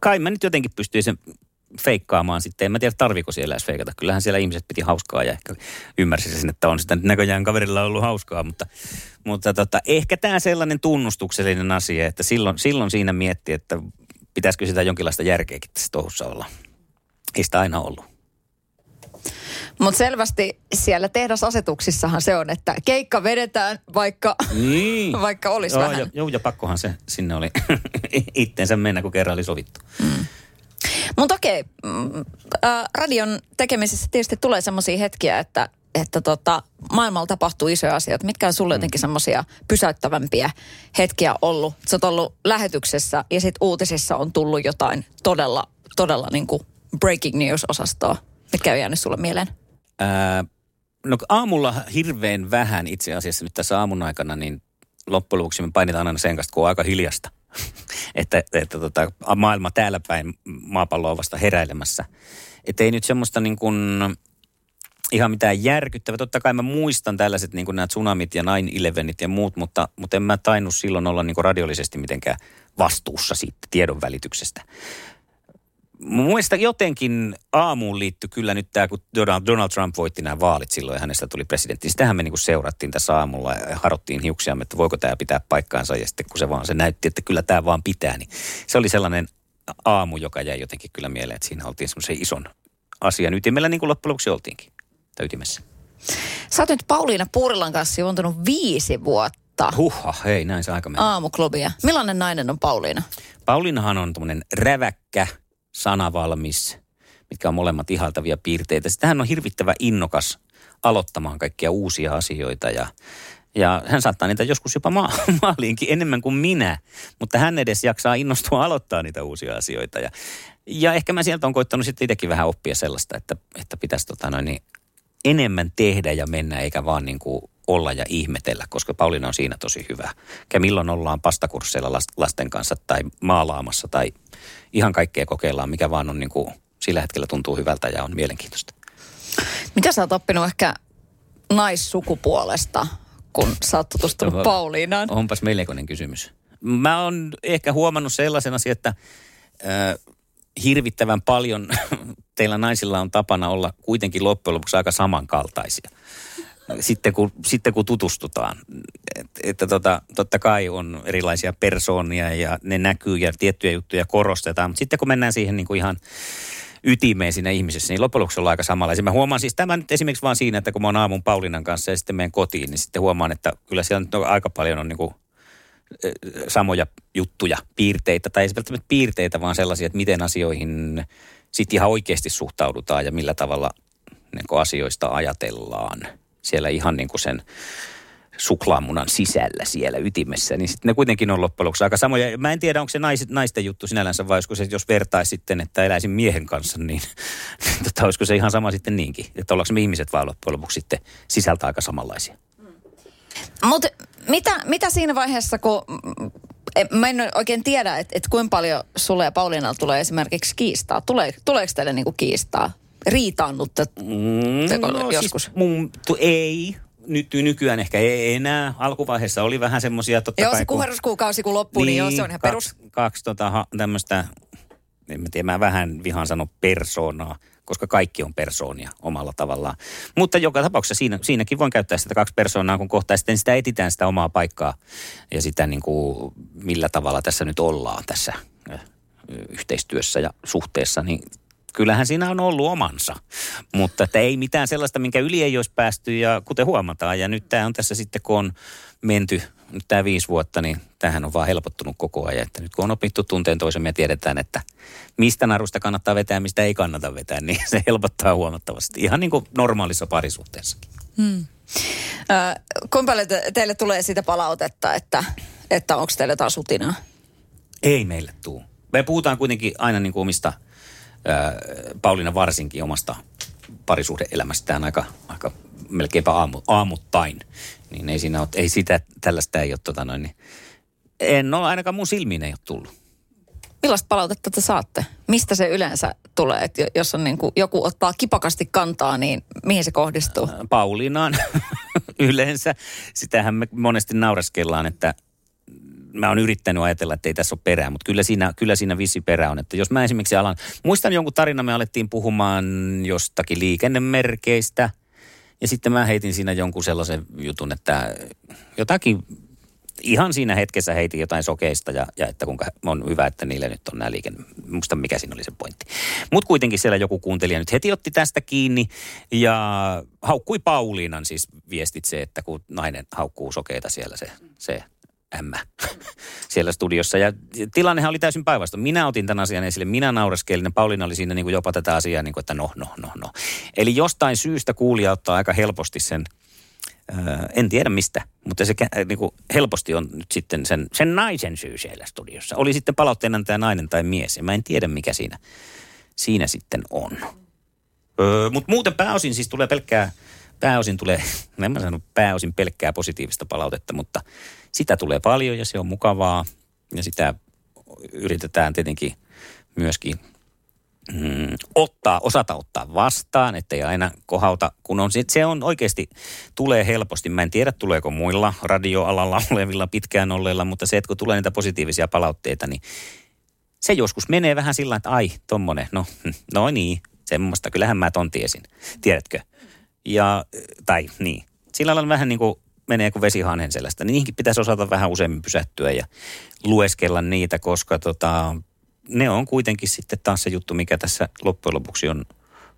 [SPEAKER 3] kai mä nyt jotenkin pystyin sen feikkaamaan sitten. En mä tiedä, tarviko siellä edes feikata. Kyllähän siellä ihmiset piti hauskaa ja ehkä ymmärsi sen, että on sitä näköjään kaverilla ollut hauskaa. Mutta, mutta tota, ehkä tämä sellainen tunnustuksellinen asia, että silloin, silloin siinä mietti, että pitäisikö sitä jonkinlaista järkeäkin tässä touhussa olla. Ei sitä aina ollut.
[SPEAKER 2] Mutta selvästi siellä tehdasasetuksissahan se on, että keikka vedetään, vaikka, niin. [LAUGHS] vaikka olisi
[SPEAKER 3] joo,
[SPEAKER 2] vähän.
[SPEAKER 3] Joo, joo, ja pakkohan se sinne oli [LAUGHS] itteensä mennä, kun kerran oli sovittu. Mm.
[SPEAKER 2] Mutta okei, okay, äh, radion tekemisessä tietysti tulee semmoisia hetkiä, että että tota, maailmalla tapahtuu isoja asioita. Mitkä on sulle jotenkin semmoisia pysäyttävämpiä hetkiä ollut? Sä oot ollut lähetyksessä ja sitten uutisissa on tullut jotain todella, todella niin kuin breaking news-osastoa. Mitkä on jäänyt sulle mieleen?
[SPEAKER 3] Ää, no aamulla hirveän vähän itse asiassa nyt tässä aamun aikana, niin loppujen lopuksi me painitaan aina sen kanssa, kun on aika hiljasta. [LAUGHS] että että tota, maailma täällä päin maapallo on vasta heräilemässä. Että ei nyt semmoista niin kuin, ihan mitään järkyttävää. Totta kai mä muistan tällaiset niin kuin nämä tsunamit ja 9-11 ja muut, mutta, mutta en mä tainnut silloin olla niin kuin radiollisesti mitenkään vastuussa siitä tiedon välityksestä. Mielestäni jotenkin aamuun liittyi kyllä nyt tämä, kun Donald Trump voitti nämä vaalit silloin ja hänestä tuli presidentti. Sitähän me niin kuin seurattiin tässä aamulla ja harottiin hiuksia, että voiko tämä pitää paikkaansa. Ja sitten kun se vaan se näytti, että kyllä tämä vaan pitää, niin se oli sellainen aamu, joka jäi jotenkin kyllä mieleen, että siinä oltiin semmoisen ison asian ytimellä, niin kuin loppujen lopuksi oltiinkin ytimessä.
[SPEAKER 2] Sä oot nyt Pauliina Puurilan kanssa juontunut viisi vuotta.
[SPEAKER 3] Huhha, hei, näin se aika meni.
[SPEAKER 2] Aamuklubia. Millainen nainen on Pauliina?
[SPEAKER 3] Pauliinahan on tämmöinen räväkkä, sanavalmis, mitkä on molemmat ihaltavia piirteitä. Sitten hän on hirvittävä innokas aloittamaan kaikkia uusia asioita ja, ja hän saattaa niitä joskus jopa ma- [LAUGHS] maaliinkin enemmän kuin minä, mutta hän edes jaksaa innostua aloittaa niitä uusia asioita. Ja, ja ehkä mä sieltä on koittanut sitten itsekin vähän oppia sellaista, että, että pitäisi tota noin, niin enemmän tehdä ja mennä, eikä vaan niin kuin olla ja ihmetellä, koska Pauliina on siinä tosi hyvä. Ja milloin ollaan pastakursseilla lasten kanssa tai maalaamassa tai ihan kaikkea kokeillaan, mikä vaan on niin kuin, sillä hetkellä tuntuu hyvältä ja on mielenkiintoista.
[SPEAKER 2] Mitä sä oot oppinut ehkä naissukupuolesta, kun sä oot tutustunut no, Pauliinaan?
[SPEAKER 3] Onpas melkoinen kysymys. Mä oon ehkä huomannut sellaisen asian, että äh, hirvittävän paljon [LAUGHS] teillä naisilla on tapana olla kuitenkin loppujen lopuksi aika samankaltaisia. Sitten kun, sitten kun tutustutaan. Että, että tota, totta kai on erilaisia persoonia ja ne näkyy ja tiettyjä juttuja korostetaan. Mutta sitten kun mennään siihen niin kuin ihan ytimeen siinä ihmisessä, niin loppujen lopuksi ollaan aika samanlaisia. Mä huomaan siis tämän nyt esimerkiksi vaan siinä, että kun mä oon aamun Paulinan kanssa ja sitten menen kotiin, niin sitten huomaan, että kyllä siellä nyt aika paljon on niin kuin samoja juttuja, piirteitä, tai ei välttämättä piirteitä, vaan sellaisia, että miten asioihin sitten ihan oikeasti suhtaudutaan ja millä tavalla niin asioista ajatellaan siellä ihan niin kuin sen suklaamunan sisällä siellä ytimessä, niin sitten ne kuitenkin on loppujen lopuksi aika samoja. Mä en tiedä, onko se nais, naisten juttu sinällänsä vai olisiko se, jos vertaisi sitten, että eläisin miehen kanssa, [LAUGHS] niin tota, olisiko se ihan sama sitten niinkin. Että ollaanko me ihmiset vai loppujen lopuksi sitten sisältä aika samanlaisia.
[SPEAKER 2] Mutta mitä, mitä siinä vaiheessa, kun mä en oikein tiedä, että et kuinka paljon sulle ja Pauliinalla tulee esimerkiksi kiistaa. Tule, tuleeko teille niinku kiistaa? Riitaannutte
[SPEAKER 3] mm, no, siis joskus? Siis mun, tu, ei, nyt nykyään ehkä ei enää. Alkuvaiheessa oli vähän semmoisia totta
[SPEAKER 2] joo,
[SPEAKER 3] kai.
[SPEAKER 2] se kuheruskuukausi kun loppuu, niin, niin joo, se on ihan
[SPEAKER 3] kaksi, perus. Kaksi tota, tämmöistä, en mä tiedä, mä vähän vihan sano persoonaa koska kaikki on persoonia omalla tavallaan. Mutta joka tapauksessa siinä, siinäkin voin käyttää sitä kaksi persoonaa, kun kohtaa sitten sitä etitään sitä omaa paikkaa ja sitä niin kuin, millä tavalla tässä nyt ollaan tässä yhteistyössä ja suhteessa, niin kyllähän siinä on ollut omansa. Mutta että ei mitään sellaista, minkä yli ei olisi päästy ja kuten huomataan. Ja nyt tämä on tässä sitten, kun on menty nyt tämä viisi vuotta, niin tähän on vaan helpottunut koko ajan. Että nyt kun on opittu tunteen toisemme ja tiedetään, että mistä narusta kannattaa vetää ja mistä ei kannata vetää, niin [LAUGHS] se helpottaa huomattavasti. Ihan niin kuin normaalissa parisuhteessakin. Hmm.
[SPEAKER 2] Äh, kuinka paljon te, teille tulee siitä palautetta, että, että onko teille jotain sutinaa?
[SPEAKER 3] Ei meille tuu. Me puhutaan kuitenkin aina niin kuin omista, Pauliina varsinkin omasta parisuhdeelämästään aika, aika melkeinpä aamu, aamuttain. Niin ei siinä ole, ei sitä, tällaista ei ole tota noin, niin en ole, ainakaan mun silmiin ei ole tullut.
[SPEAKER 2] Millaista palautetta te saatte? Mistä se yleensä tulee? että jos on niin kuin, joku ottaa kipakasti kantaa, niin mihin se kohdistuu?
[SPEAKER 3] Pauliinaan [LAUGHS] yleensä. Sitähän me monesti naureskellaan, että mä oon yrittänyt ajatella, että ei tässä ole perää, mutta kyllä siinä, kyllä siinä vissi perä on. Että jos mä esimerkiksi alan, muistan jonkun tarinan, me alettiin puhumaan jostakin liikennemerkeistä – ja sitten mä heitin siinä jonkun sellaisen jutun, että jotakin ihan siinä hetkessä heitin jotain sokeista ja, ja että kuinka on hyvä, että niille nyt on nämä liikenne. Musta mikä siinä oli se pointti. Mutta kuitenkin siellä joku kuuntelija nyt heti otti tästä kiinni ja haukkui Pauliinan siis viestitse, että kun nainen haukkuu sokeita siellä se, se ämmä siellä studiossa. Ja tilannehan oli täysin päinvastoin. Minä otin tämän asian esille, minä naureskelin ja Pauliina oli siinä niin kuin jopa tätä asiaa, niin kuin, että no, no, no, no. Eli jostain syystä kuulija ottaa aika helposti sen, ää, en tiedä mistä, mutta se niin kuin helposti on nyt sitten sen, sen naisen syy siellä studiossa. Oli sitten palautteena tämä nainen tai mies ja mä en tiedä mikä siinä, siinä sitten on. Öö, mutta muuten pääosin siis tulee pelkkää, pääosin tulee, [LAUGHS] en mä sanonut pääosin pelkkää positiivista palautetta, mutta sitä tulee paljon ja se on mukavaa ja sitä yritetään tietenkin myöskin mm, ottaa, osata ottaa vastaan, ettei aina kohauta, kun on, se on oikeasti, tulee helposti. Mä en tiedä, tuleeko muilla radioalalla [LAUGHS] olevilla pitkään olleilla, mutta se, että kun tulee niitä positiivisia palautteita, niin se joskus menee vähän sillä että ai, tommonen, no, [LAUGHS] no niin, semmoista, kyllähän mä ton tiesin, tiedätkö? Ja, tai niin, sillä lailla vähän niin kuin menee kuin vesi selästä. Niin niihinkin pitäisi osata vähän useammin pysähtyä ja lueskella niitä, koska tota, ne on kuitenkin sitten taas se juttu, mikä tässä loppujen lopuksi on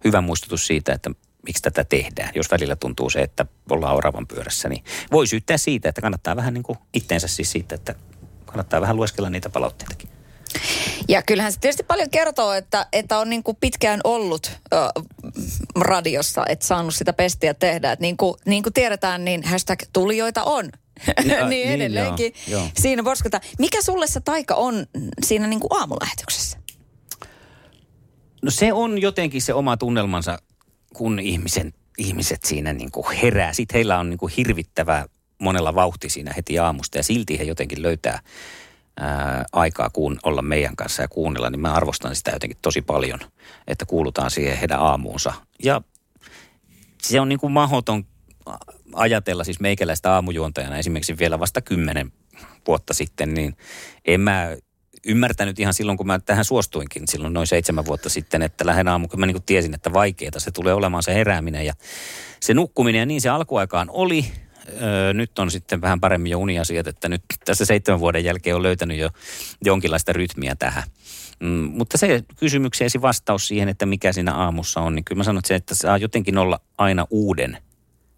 [SPEAKER 3] hyvä muistutus siitä, että miksi tätä tehdään. Jos välillä tuntuu se, että ollaan oravan pyörässä, niin voi syyttää siitä, että kannattaa vähän niin kuin itteensä siis siitä, että kannattaa vähän lueskella niitä palautteitakin.
[SPEAKER 2] Ja kyllähän se tietysti paljon kertoo, että, että on niin kuin pitkään ollut ö, radiossa, että saanut sitä pestiä tehdä. Että niin kuin, niin kuin tiedetään, niin hashtag tulijoita on. [LAUGHS] niin, niin edelleenkin. Joo, joo. Siinä porskata. Mikä sulle se taika on siinä niin kuin aamulähetyksessä?
[SPEAKER 3] No se on jotenkin se oma tunnelmansa, kun ihmisen, ihmiset siinä niin kuin herää. Sitten heillä on niin kuin hirvittävä monella vauhti siinä heti aamusta ja silti he jotenkin löytää ää, aikaa kuun, olla meidän kanssa ja kuunnella, niin mä arvostan sitä jotenkin tosi paljon, että kuulutaan siihen heidän aamuunsa. Ja se on niin kuin mahdoton ajatella siis meikäläistä aamujuontajana esimerkiksi vielä vasta kymmenen vuotta sitten, niin en mä ymmärtänyt ihan silloin, kun mä tähän suostuinkin silloin noin seitsemän vuotta sitten, että lähden aamu, kun mä niin tiesin, että vaikeaa se tulee olemaan se herääminen ja se nukkuminen ja niin se alkuaikaan oli öö, nyt on sitten vähän paremmin jo uniasiat, että nyt tässä seitsemän vuoden jälkeen on löytänyt jo jonkinlaista rytmiä tähän. Mm, mutta se kysymykseesi vastaus siihen, että mikä siinä aamussa on, niin kyllä mä sanon, että, se, että saa jotenkin olla aina uuden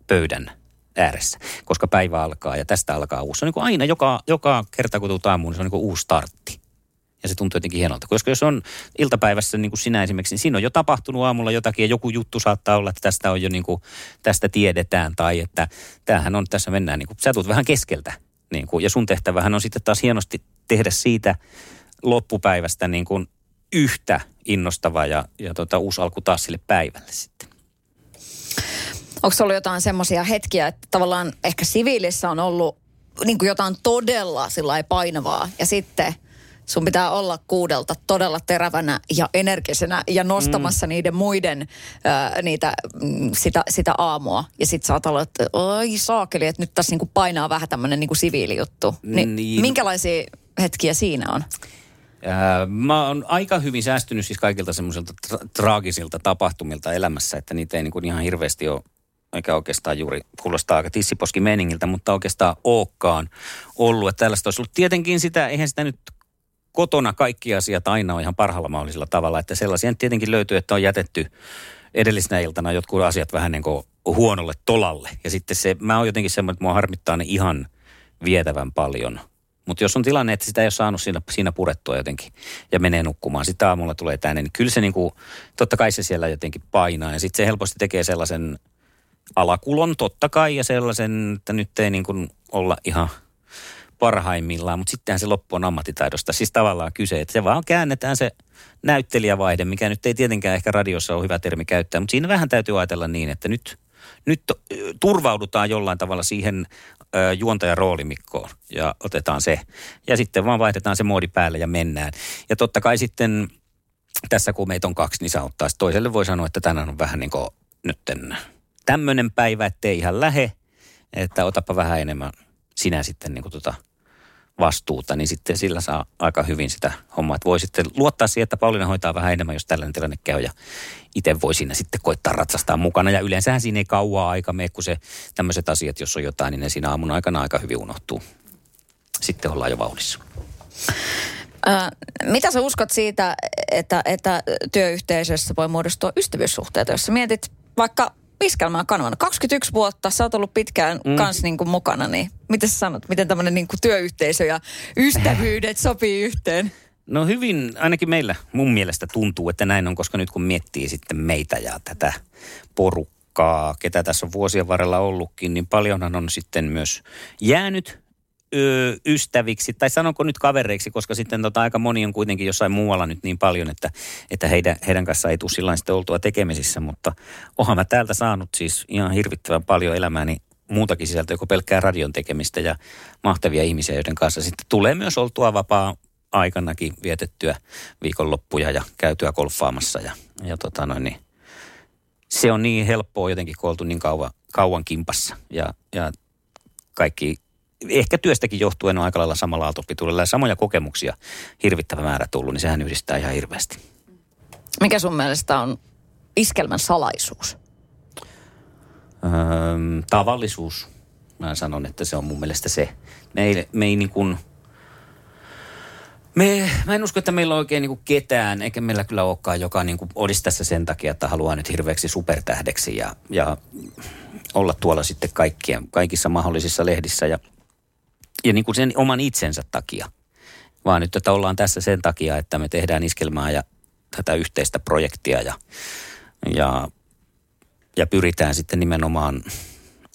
[SPEAKER 3] pöydän ääressä, koska päivä alkaa ja tästä alkaa uusi. Se on niin kuin aina, joka, joka kerta kun tulet aamuun, niin se on niin kuin uusi startti. Ja se tuntuu jotenkin hienolta. Koska jos on iltapäivässä niin kuin sinä esimerkiksi, niin siinä on jo tapahtunut aamulla jotakin ja joku juttu saattaa olla, että tästä on jo niin kuin, tästä tiedetään tai että tämähän on, tässä mennään niin kuin, sä tulet vähän keskeltä. Niin kuin, ja sun tehtävähän on sitten taas hienosti tehdä siitä loppupäivästä niin kuin yhtä innostava ja, ja tota, uusi alku taas sille päivälle sitten.
[SPEAKER 2] Onko ollut jotain semmoisia hetkiä, että tavallaan ehkä siviilissä on ollut niin kuin jotain todella painavaa ja sitten – sun pitää olla kuudelta todella terävänä ja energisenä ja nostamassa mm. niiden muiden ää, niitä, mm, sitä, sitä aamua. Ja sit sä olla, että oi saakeli, että nyt tässä niinku painaa vähän tämmöinen niinku siviilijuttu. Niin, niin. Minkälaisia hetkiä siinä on?
[SPEAKER 3] Mä oon aika hyvin säästynyt siis kaikilta semmoisilta tra- traagisilta tapahtumilta elämässä, että niitä ei niinku ihan hirveästi ole eikä oikeastaan juuri kuulostaa aika tissiposki meningiltä, mutta oikeastaan olekaan ollut. Että tällaista olisi ollut tietenkin sitä, eihän sitä nyt kotona kaikki asiat aina on ihan parhaalla mahdollisella tavalla. Että sellaisia tietenkin löytyy, että on jätetty edellisenä iltana jotkut asiat vähän niin kuin huonolle tolalle. Ja sitten se, mä oon jotenkin semmoinen, että mua harmittaa ne ihan vietävän paljon. Mutta jos on tilanne, että sitä ei ole saanut siinä, siinä purettua jotenkin ja menee nukkumaan, sitten aamulla tulee tänne, niin kyllä se niin kuin, totta kai se siellä jotenkin painaa. Ja sitten se helposti tekee sellaisen alakulon totta kai ja sellaisen, että nyt ei niin kuin olla ihan – parhaimmillaan, mutta sittenhän se loppu on ammattitaidosta. Siis tavallaan kyse, että se vaan käännetään se näyttelijävaihde, mikä nyt ei tietenkään ehkä radiossa ole hyvä termi käyttää, mutta siinä vähän täytyy ajatella niin, että nyt, nyt turvaudutaan jollain tavalla siihen juontajan roolimikkoon ja otetaan se. Ja sitten vaan vaihdetaan se moodi päälle ja mennään. Ja totta kai sitten tässä kun meitä on kaksi, niin saattaa toiselle voi sanoa, että tänään on vähän niin kuin nytten tämmöinen päivä, ettei ihan lähe, että otapa vähän enemmän sinä sitten niin kuin tota vastuuta, niin sitten sillä saa aika hyvin sitä hommaa. Että voi sitten luottaa siihen, että Pauliina hoitaa vähän enemmän, jos tällainen tilanne käy ja itse voi siinä sitten koittaa ratsastaa mukana. Ja yleensähän siinä ei kauaa aika mene, kun se tämmöiset asiat, jos on jotain, niin ne siinä aamun aikana aika hyvin unohtuu. Sitten ollaan jo vauhdissa.
[SPEAKER 2] Mitä sä uskot siitä, että, että työyhteisössä voi muodostua ystävyyssuhteita, jos sä mietit vaikka iskelmää kanavana. 21 vuotta, sä oot ollut pitkään mm. kanssa niin kuin mukana, niin miten sä sanot, miten tämmöinen niin kuin työyhteisö ja ystävyydet sopii yhteen?
[SPEAKER 3] No hyvin, ainakin meillä mun mielestä tuntuu, että näin on, koska nyt kun miettii sitten meitä ja tätä porukkaa, ketä tässä on vuosien varrella ollutkin, niin paljonhan on sitten myös jäänyt ystäviksi, tai sanonko nyt kavereiksi, koska sitten tota, aika moni on kuitenkin jossain muualla nyt niin paljon, että, että heidän, heidän kanssaan ei tule sillä sitten oltua tekemisissä, mutta ohan mä täältä saanut siis ihan hirvittävän paljon elämääni muutakin sisältöä kuin pelkkää radion tekemistä ja mahtavia ihmisiä, joiden kanssa sitten tulee myös oltua vapaa aikanakin vietettyä viikonloppuja ja käytyä golfaamassa ja, ja tota noin, niin se on niin helppoa jotenkin, kun oltu niin kauan, kauan kimpassa ja, ja kaikki ehkä työstäkin johtuen on aika lailla samalla aaltopituudella ja samoja kokemuksia hirvittävä määrä tullut, niin sehän yhdistää ihan hirveästi.
[SPEAKER 2] Mikä sun mielestä on iskelmän salaisuus?
[SPEAKER 3] Öö, tavallisuus. Mä sanon, että se on mun mielestä se. Me ei, me ei niin kuin, me, mä en usko, että meillä on oikein niin ketään, eikä meillä kyllä olekaan, joka niin kuin olisi tässä sen takia, että haluaa nyt hirveäksi supertähdeksi ja, ja olla tuolla sitten kaikkien, kaikissa mahdollisissa lehdissä ja ja niin kuin sen oman itsensä takia, vaan nyt, että ollaan tässä sen takia, että me tehdään iskelmää ja tätä yhteistä projektia ja, ja, ja pyritään sitten nimenomaan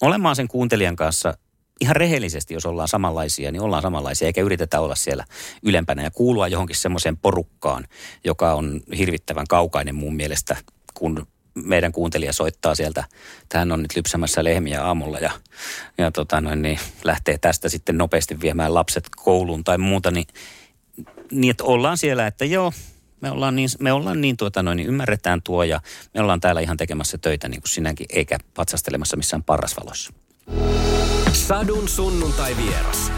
[SPEAKER 3] olemaan sen kuuntelijan kanssa ihan rehellisesti, jos ollaan samanlaisia, niin ollaan samanlaisia, eikä yritetä olla siellä ylempänä ja kuulua johonkin semmoiseen porukkaan, joka on hirvittävän kaukainen mun mielestä, kun meidän kuuntelija soittaa sieltä, että hän on nyt lypsämässä lehmiä aamulla ja, ja tota noin, niin lähtee tästä sitten nopeasti viemään lapset kouluun tai muuta, niin, niin että ollaan siellä, että joo, me ollaan niin, me ollaan niin, tuota noin, niin ymmärretään tuo ja me ollaan täällä ihan tekemässä töitä niin kuin sinäkin, eikä patsastelemassa missään parrasvalossa.
[SPEAKER 1] Sadun sunnuntai vieras.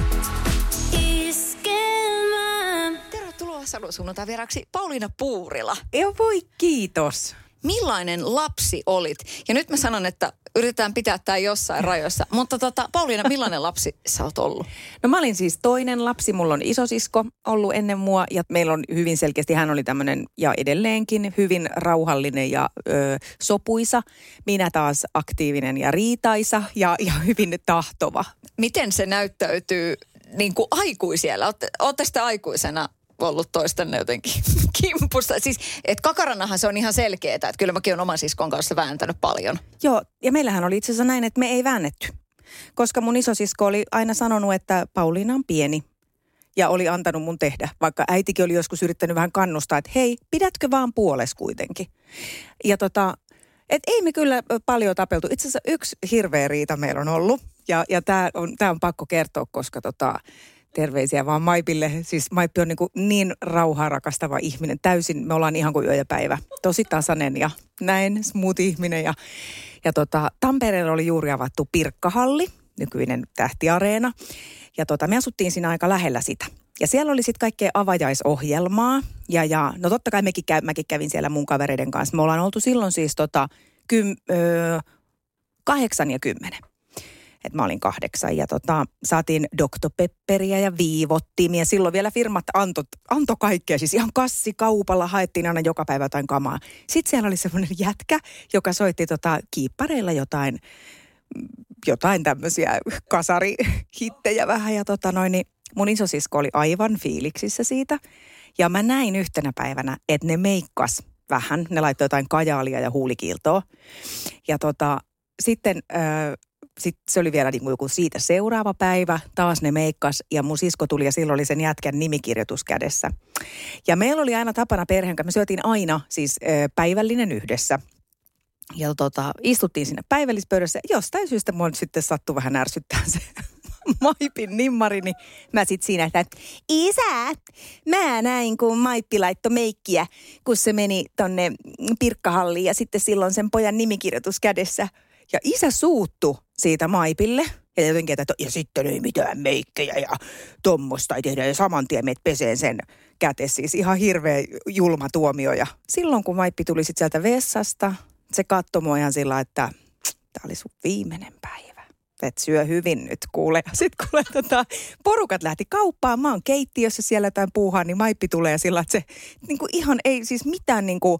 [SPEAKER 2] Tervetuloa Sadun sunnuntai vieraksi Pauliina Puurila.
[SPEAKER 4] Joo voi, kiitos
[SPEAKER 2] millainen lapsi olit? Ja nyt mä sanon, että yritetään pitää tämä jossain rajoissa. Mutta tota, Pauliina, millainen [LAUGHS] lapsi sä oot ollut?
[SPEAKER 4] No mä olin siis toinen lapsi. Mulla on isosisko ollut ennen mua ja meillä on hyvin selkeästi, hän oli tämmöinen ja edelleenkin hyvin rauhallinen ja ö, sopuisa. Minä taas aktiivinen ja riitaisa ja, ja hyvin tahtova.
[SPEAKER 2] Miten se näyttäytyy niin kuin aikuisiellä? Olette sitä aikuisena ollut toistenne jotenkin [LAUGHS] kimpussa. Siis, että kakaranahan se on ihan selkeää, että kyllä mäkin olen oman siskon kanssa vääntänyt paljon.
[SPEAKER 4] Joo, ja meillähän oli itse asiassa näin, että me ei väännetty. Koska mun isosisko oli aina sanonut, että Pauliina on pieni ja oli antanut mun tehdä. Vaikka äitikin oli joskus yrittänyt vähän kannustaa, että hei, pidätkö vaan puoles kuitenkin. Ja tota, et ei me kyllä paljon tapeltu. Itse asiassa yksi hirveä riita meillä on ollut. Ja, ja tämä on, tää on pakko kertoa, koska tota, terveisiä vaan Maipille. Siis Maippi on niin, kuin niin rauhaa rakastava ihminen. Täysin, me ollaan ihan kuin yö ja päivä. Tosi tasainen ja näin smooth ihminen. Ja, ja tota, Tampereella oli juuri avattu Pirkkahalli, nykyinen tähtiareena. Ja tota, me asuttiin siinä aika lähellä sitä. Ja siellä oli sitten kaikkea avajaisohjelmaa. Ja, ja no totta kai mekin käy, mäkin kävin siellä mun kavereiden kanssa. Me ollaan oltu silloin siis tota, kym, öö, kahdeksan ja kymmenen että mä olin kahdeksan ja tota, saatiin Dr. Pepperiä ja viivottimia. Silloin vielä firmat anto, anto kaikkea, siis ihan kassikaupalla haettiin aina joka päivä jotain kamaa. Sitten siellä oli semmoinen jätkä, joka soitti tota kiippareilla jotain, jotain tämmöisiä kasarihittejä vähän ja tota noin, niin mun isosisko oli aivan fiiliksissä siitä. Ja mä näin yhtenä päivänä, että ne meikkas vähän. Ne laittoi jotain kajaalia ja huulikiiltoa. Ja tota, sitten äh, sitten se oli vielä niin joku siitä seuraava päivä, taas ne meikkas ja mun sisko tuli ja silloin oli sen jätkän nimikirjoitus kädessä. Ja meillä oli aina tapana perheen me syötiin aina siis päivällinen yhdessä. Ja tota, istuttiin siinä päivällispöydässä. Jostain syystä mua nyt sitten sattui vähän ärsyttää se [LAUGHS] Maipin nimmari, niin mä sit siinä, että isä, mä näin kun Maippi laittoi meikkiä, kun se meni tonne Pirkkahalliin ja sitten silloin sen pojan nimikirjoitus kädessä – ja isä suuttu siitä Maipille. Ja jotenkin, että ja sitten ei mitään meikkejä ja tuommoista ei tehdä. Ja saman tien meet peseen sen käte. Siis ihan hirveä julma tuomio. Ja silloin kun Maippi tuli sitten sieltä vessasta, se katsoi mua ihan sillä, että tämä oli sun viimeinen päivä. Et syö hyvin nyt kuule. Sitten kuule tota, porukat lähti kauppaan. Mä oon keittiössä siellä jotain puuhaa, niin Maippi tulee sillä, että se niin kuin ihan ei siis mitään niin kuin,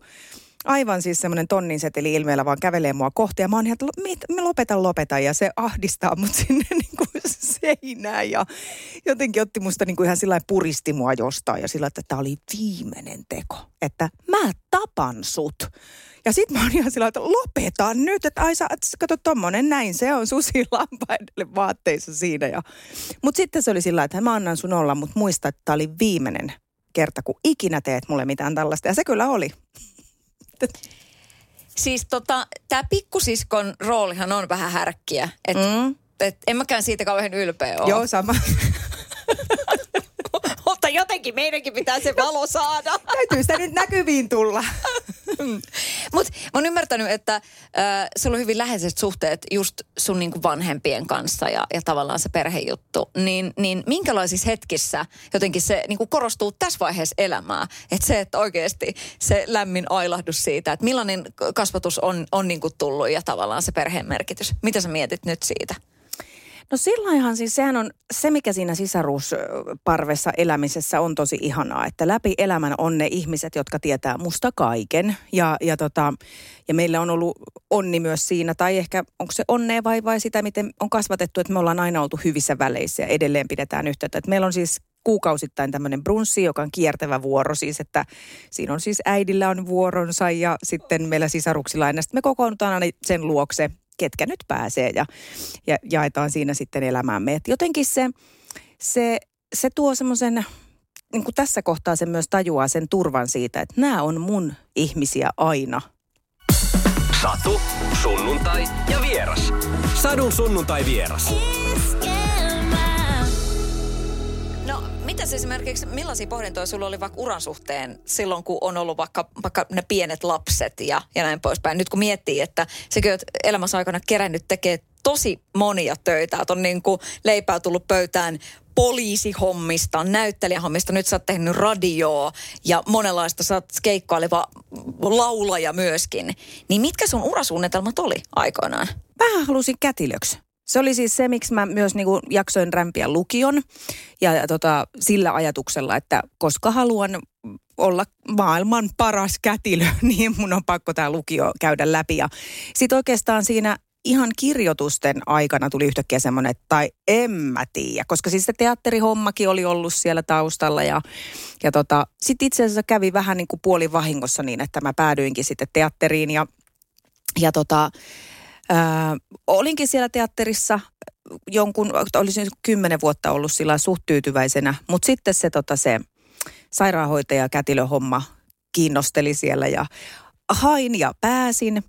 [SPEAKER 4] aivan siis semmoinen tonnin seteli ilmeellä vaan kävelee mua kohti. Ja mä oon ihan, että mit- mä lopetan, lopetan. Ja se ahdistaa mut [LAUGHS] sinne niin kuin seinään. Ja jotenkin otti musta niin kuin ihan sillä puristi mua jostain. Ja sillä, että tämä oli viimeinen teko. Että mä tapan sut. Ja sit mä oon ihan sillä että lopeta nyt. Että ai sä, kato tommonen näin. Se on susi lampaidelle vaatteissa siinä. Ja, mut sitten se oli sillä että mä annan sun olla. Mutta muista, että tämä oli viimeinen kerta, kun ikinä teet mulle mitään tällaista. Ja se kyllä oli.
[SPEAKER 2] Siis tota, tämä pikkusiskon roolihan on vähän härkkiä. Et,
[SPEAKER 4] Mm.
[SPEAKER 2] et en mäkään siitä kauhean ylpeä ole.
[SPEAKER 4] Joo, sama. [LAUGHS]
[SPEAKER 2] Mutta jotenkin meidänkin pitää se valo saada.
[SPEAKER 4] Täytyy sitä nyt näkyviin tulla. [LAUGHS]
[SPEAKER 2] Mutta mä oon ymmärtänyt, että äh, sulla on hyvin läheiset suhteet just sun niinku vanhempien kanssa ja, ja tavallaan se perhejuttu. Niin, niin minkälaisissa hetkissä jotenkin se niinku korostuu tässä vaiheessa elämää? Että se, että oikeasti se lämmin ailahdus siitä, että millainen kasvatus on, on niinku tullut ja tavallaan se perheen merkitys. Mitä sä mietit nyt siitä?
[SPEAKER 4] No silloinhan siis sehän on se, mikä siinä sisarusparvessa elämisessä on tosi ihanaa, että läpi elämän on ne ihmiset, jotka tietää musta kaiken. Ja, ja, tota, ja meillä on ollut onni myös siinä, tai ehkä onko se onnea vai, vai sitä, miten on kasvatettu, että me ollaan aina oltu hyvissä väleissä ja edelleen pidetään yhteyttä. Että meillä on siis kuukausittain tämmöinen brunssi, joka on kiertävä vuoro siis, että siinä on siis äidillä on vuoronsa ja sitten meillä sisaruksilla aina. Sitten me kokoonnutaan aina sen luokse, ketkä nyt pääsee ja, ja jaetaan siinä sitten elämäämme. Et jotenkin se, se, se tuo semmoisen, niin kuin tässä kohtaa se myös tajuaa sen turvan siitä, että nämä on mun ihmisiä aina.
[SPEAKER 1] Satu, sunnuntai ja vieras. Sadun sunnuntai vieras.
[SPEAKER 2] No, mitäs esimerkiksi, millaisia pohdintoja sulla oli vaikka uran suhteen silloin, kun on ollut vaikka, vaikka ne pienet lapset ja, ja näin poispäin? Nyt kun miettii, että sekin oot elämässä aikana kerännyt tekee tosi monia töitä, että on niin kuin leipää tullut pöytään poliisihommista, näyttelijähommista, nyt sä oot tehnyt radioa ja monenlaista, sä oot keikkaileva laulaja myöskin. Niin mitkä sun urasuunnitelmat oli aikoinaan?
[SPEAKER 4] Vähän halusin kätilöksi. Se oli siis se, miksi mä myös niin kuin jaksoin rämpiä lukion ja, tota, sillä ajatuksella, että koska haluan olla maailman paras kätilö, [LAUGHS] niin mun on pakko tämä lukio käydä läpi. Ja sitten oikeastaan siinä ihan kirjoitusten aikana tuli yhtäkkiä semmoinen, että tai en mä tiedä, koska siis se teatterihommakin oli ollut siellä taustalla ja, ja tota, sitten itse asiassa kävi vähän niin kuin puolivahingossa niin, että mä päädyinkin sitten teatteriin ja, ja tota, ää, olinkin siellä teatterissa jonkun, olisin kymmenen vuotta ollut sillä suht tyytyväisenä, mutta sitten se, tota, se sairaanhoitaja kätilöhomma kiinnosteli siellä ja hain ja pääsin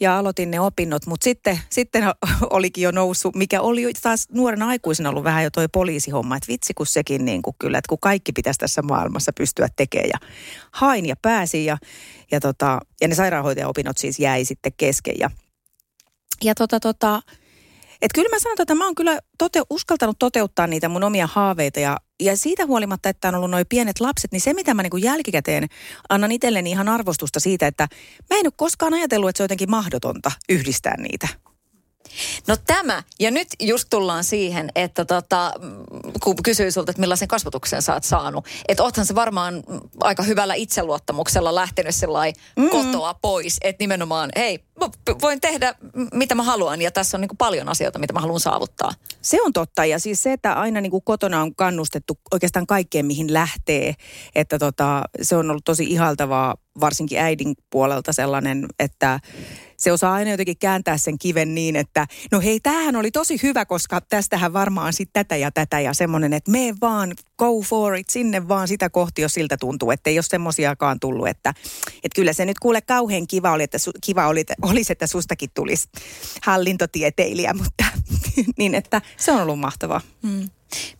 [SPEAKER 4] ja aloitin ne opinnot, mutta sitten, sitten [LAUGHS] olikin jo noussut, mikä oli taas nuorena aikuisena ollut vähän jo toi poliisihomma, että vitsi kun sekin niin kuin kyllä, että kun kaikki pitäisi tässä maailmassa pystyä tekemään. Ja hain ja pääsin ja, ja, tota, ja ne sairaanhoitajaopinnot siis jäi sitten kesken ja, ja tota, tota, et kyllä mä sanon, että mä oon kyllä tote, uskaltanut toteuttaa niitä mun omia haaveita ja, ja siitä huolimatta, että on ollut noin pienet lapset, niin se mitä mä niin jälkikäteen annan itselleni ihan arvostusta siitä, että mä en ole koskaan ajatellut, että se on jotenkin mahdotonta yhdistää niitä.
[SPEAKER 2] No tämä, ja nyt just tullaan siihen, että tota, kun kysyy sulta, että millaisen kasvatuksen sä oot saanut. Että oothan se varmaan aika hyvällä itseluottamuksella lähtenyt sellainen mm. kotoa pois. Että nimenomaan, hei, mä voin tehdä mitä mä haluan ja tässä on niin paljon asioita, mitä mä haluan saavuttaa.
[SPEAKER 4] Se on totta ja siis se, että aina niin kuin kotona on kannustettu oikeastaan kaikkeen, mihin lähtee. Että tota, se on ollut tosi ihaltavaa, varsinkin äidin puolelta sellainen, että se osaa aina jotenkin kääntää sen kiven niin, että no hei, tämähän oli tosi hyvä, koska tästähän varmaan sitten tätä ja tätä ja semmoinen, että me vaan go for it, sinne vaan sitä kohti, jos siltä tuntuu, että ei ole semmoisiakaan tullut, että, että kyllä se nyt kuule kauhean kiva oli, että su, kiva oli, olisi, että sustakin tulisi hallintotieteilijä, mutta [LAUGHS] niin, että se on ollut mahtavaa.
[SPEAKER 2] Mm.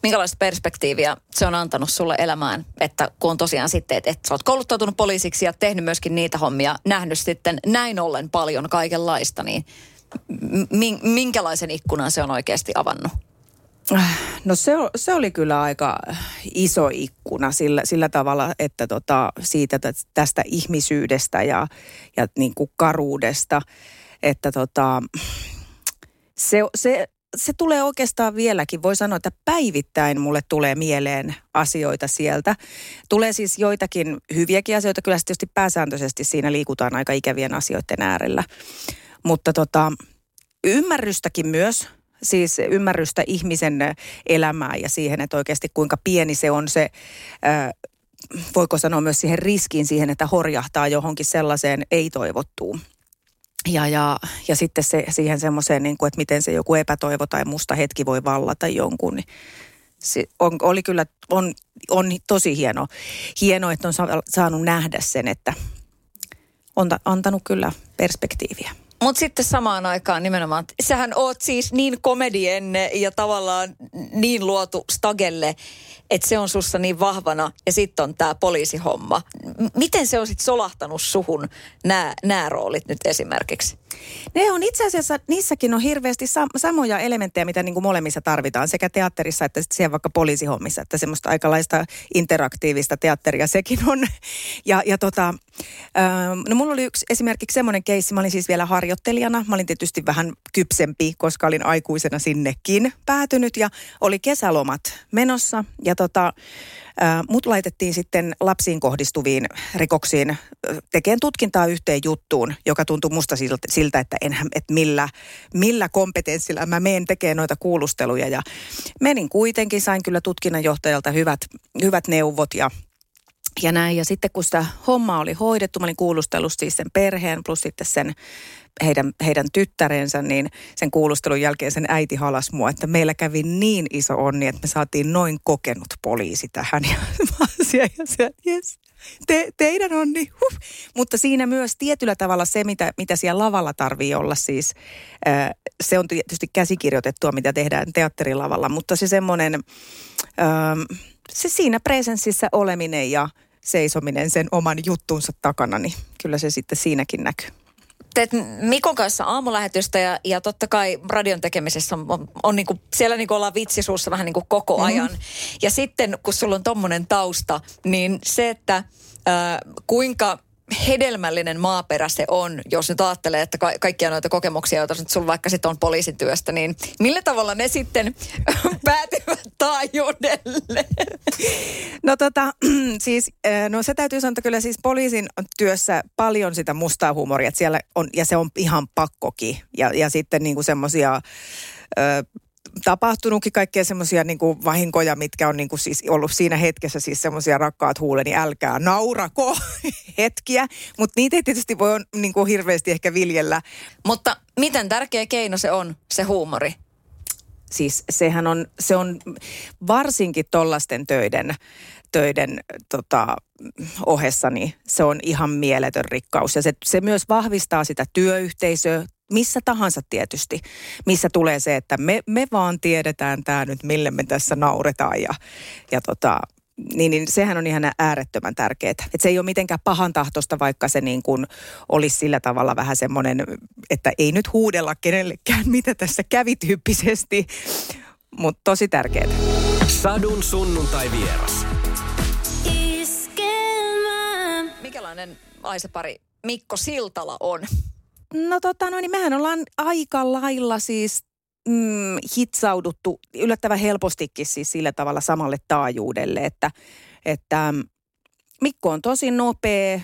[SPEAKER 2] Minkälaista perspektiiviä se on antanut sulle elämään, että kun on tosiaan sitten, että, että sä oot kouluttautunut poliisiksi ja tehnyt myöskin niitä hommia, nähnyt sitten näin ollen paljon kaikenlaista, niin minkälaisen ikkunan se on oikeasti avannut?
[SPEAKER 4] No se, se oli kyllä aika iso ikkuna sillä, sillä tavalla, että tota, siitä tästä ihmisyydestä ja, ja niin kuin karuudesta, että tota, se, se se tulee oikeastaan vieläkin. Voi sanoa, että päivittäin mulle tulee mieleen asioita sieltä. Tulee siis joitakin hyviäkin asioita. Kyllä tietysti pääsääntöisesti siinä liikutaan aika ikävien asioiden äärellä. Mutta tota, ymmärrystäkin myös siis ymmärrystä ihmisen elämää ja siihen, että oikeasti kuinka pieni se on se, voiko sanoa myös siihen riskiin siihen, että horjahtaa johonkin sellaiseen ei-toivottuun. Ja, ja, ja sitten se, siihen semmoiseen, niin kuin, että miten se joku epätoivo tai musta hetki voi vallata jonkun. Niin se on, oli kyllä, on, on tosi hieno, hieno, että on saanut nähdä sen, että on antanut kyllä perspektiiviä.
[SPEAKER 2] Mutta sitten samaan aikaan nimenomaan, sähän oot siis niin komedienne ja tavallaan niin luotu stagelle, että se on sussa niin vahvana ja sitten on tämä poliisihomma. M- miten se on sitten solahtanut suhun nämä roolit nyt esimerkiksi?
[SPEAKER 4] Ne on itse asiassa, niissäkin on hirveästi sam- samoja elementtejä, mitä niin kuin molemmissa tarvitaan, sekä teatterissa että siellä vaikka poliisihommissa, että semmoista aikalaista interaktiivista teatteria sekin on. [LAUGHS] Ja, ja tota, ähm, no mulla oli yksi esimerkiksi semmoinen keissi, mä olin siis vielä harjoittelijana, mä olin tietysti vähän kypsempi, koska olin aikuisena sinnekin päätynyt ja oli kesälomat menossa ja tota, Mut laitettiin sitten lapsiin kohdistuviin rikoksiin tekemään tutkintaa yhteen juttuun, joka tuntui musta siltä, että, enhän, että millä, millä kompetenssilla mä menen tekemään noita kuulusteluja. Ja menin kuitenkin, sain kyllä tutkinnanjohtajalta hyvät, hyvät neuvot ja ja näin. Ja sitten kun sitä hommaa oli hoidettu, mä olin kuulustellut siis sen perheen plus sitten sen heidän, heidän tyttärensä, niin sen kuulustelun jälkeen sen äiti halas mua, että meillä kävi niin iso onni, että me saatiin noin kokenut poliisi tähän. [LAUGHS] Ja mä siellä, ja siellä, yes, te, teidän onni. Huh. Mutta siinä myös tietyllä tavalla se, mitä, mitä siellä lavalla tarvii olla siis, äh, se on tietysti käsikirjoitettua, mitä tehdään teatterilavalla, mutta se semmoinen, se siinä presenssissä oleminen ja seisominen sen oman juttunsa takana, niin kyllä se sitten siinäkin näkyy
[SPEAKER 2] teet Mikon kanssa aamulähetystä ja, ja totta kai radion tekemisessä on, on, on niinku, siellä niinku ollaan vitsisuussa vähän niinku koko mm-hmm. ajan. Ja sitten kun sulla on tommonen tausta, niin se, että äh, kuinka hedelmällinen maaperä se on, jos nyt ajattelee, että ka- kaikkia noita kokemuksia, joita sulla vaikka sitten on poliisityöstä, niin millä tavalla ne sitten [LAUGHS] päätyvät taajuudelle?
[SPEAKER 4] No tota, [CLEARS THROAT] siis, no se täytyy sanoa, että kyllä siis poliisin työssä paljon sitä mustaa huumoria, että siellä on, ja se on ihan pakkokin. Ja, ja sitten niinku semmoisia tapahtunutkin kaikkea semmoisia niin vahinkoja, mitkä on niin kuin siis ollut siinä hetkessä siis semmoisia rakkaat huuleni, älkää naurako [LAUGHS] hetkiä. Mutta niitä ei tietysti voi niin kuin hirveästi ehkä viljellä.
[SPEAKER 2] Mutta miten tärkeä keino se on, se huumori?
[SPEAKER 4] Siis sehän on, se on varsinkin tollasten töiden, töiden tota, ohessa, niin se on ihan mieletön rikkaus. Ja se, se myös vahvistaa sitä työyhteisöä, missä tahansa tietysti, missä tulee se, että me, me vaan tiedetään tämä nyt, mille me tässä nauretaan ja, ja tota, niin, niin sehän on ihan äärettömän tärkeää. Että se ei ole mitenkään pahan tahtosta, vaikka se niin kuin olisi sillä tavalla vähän semmoinen, että ei nyt huudella kenellekään, [LAUGHS] mitä tässä kävi tyyppisesti, mutta tosi tärkeää.
[SPEAKER 1] Sadun sunnuntai vieras.
[SPEAKER 2] Aisepari Mikko Siltala on?
[SPEAKER 4] No tota, no niin mehän ollaan aika lailla siis mm, hitsauduttu yllättävän helpostikin siis sillä tavalla samalle taajuudelle, että, että mm, Mikko on tosi nopea,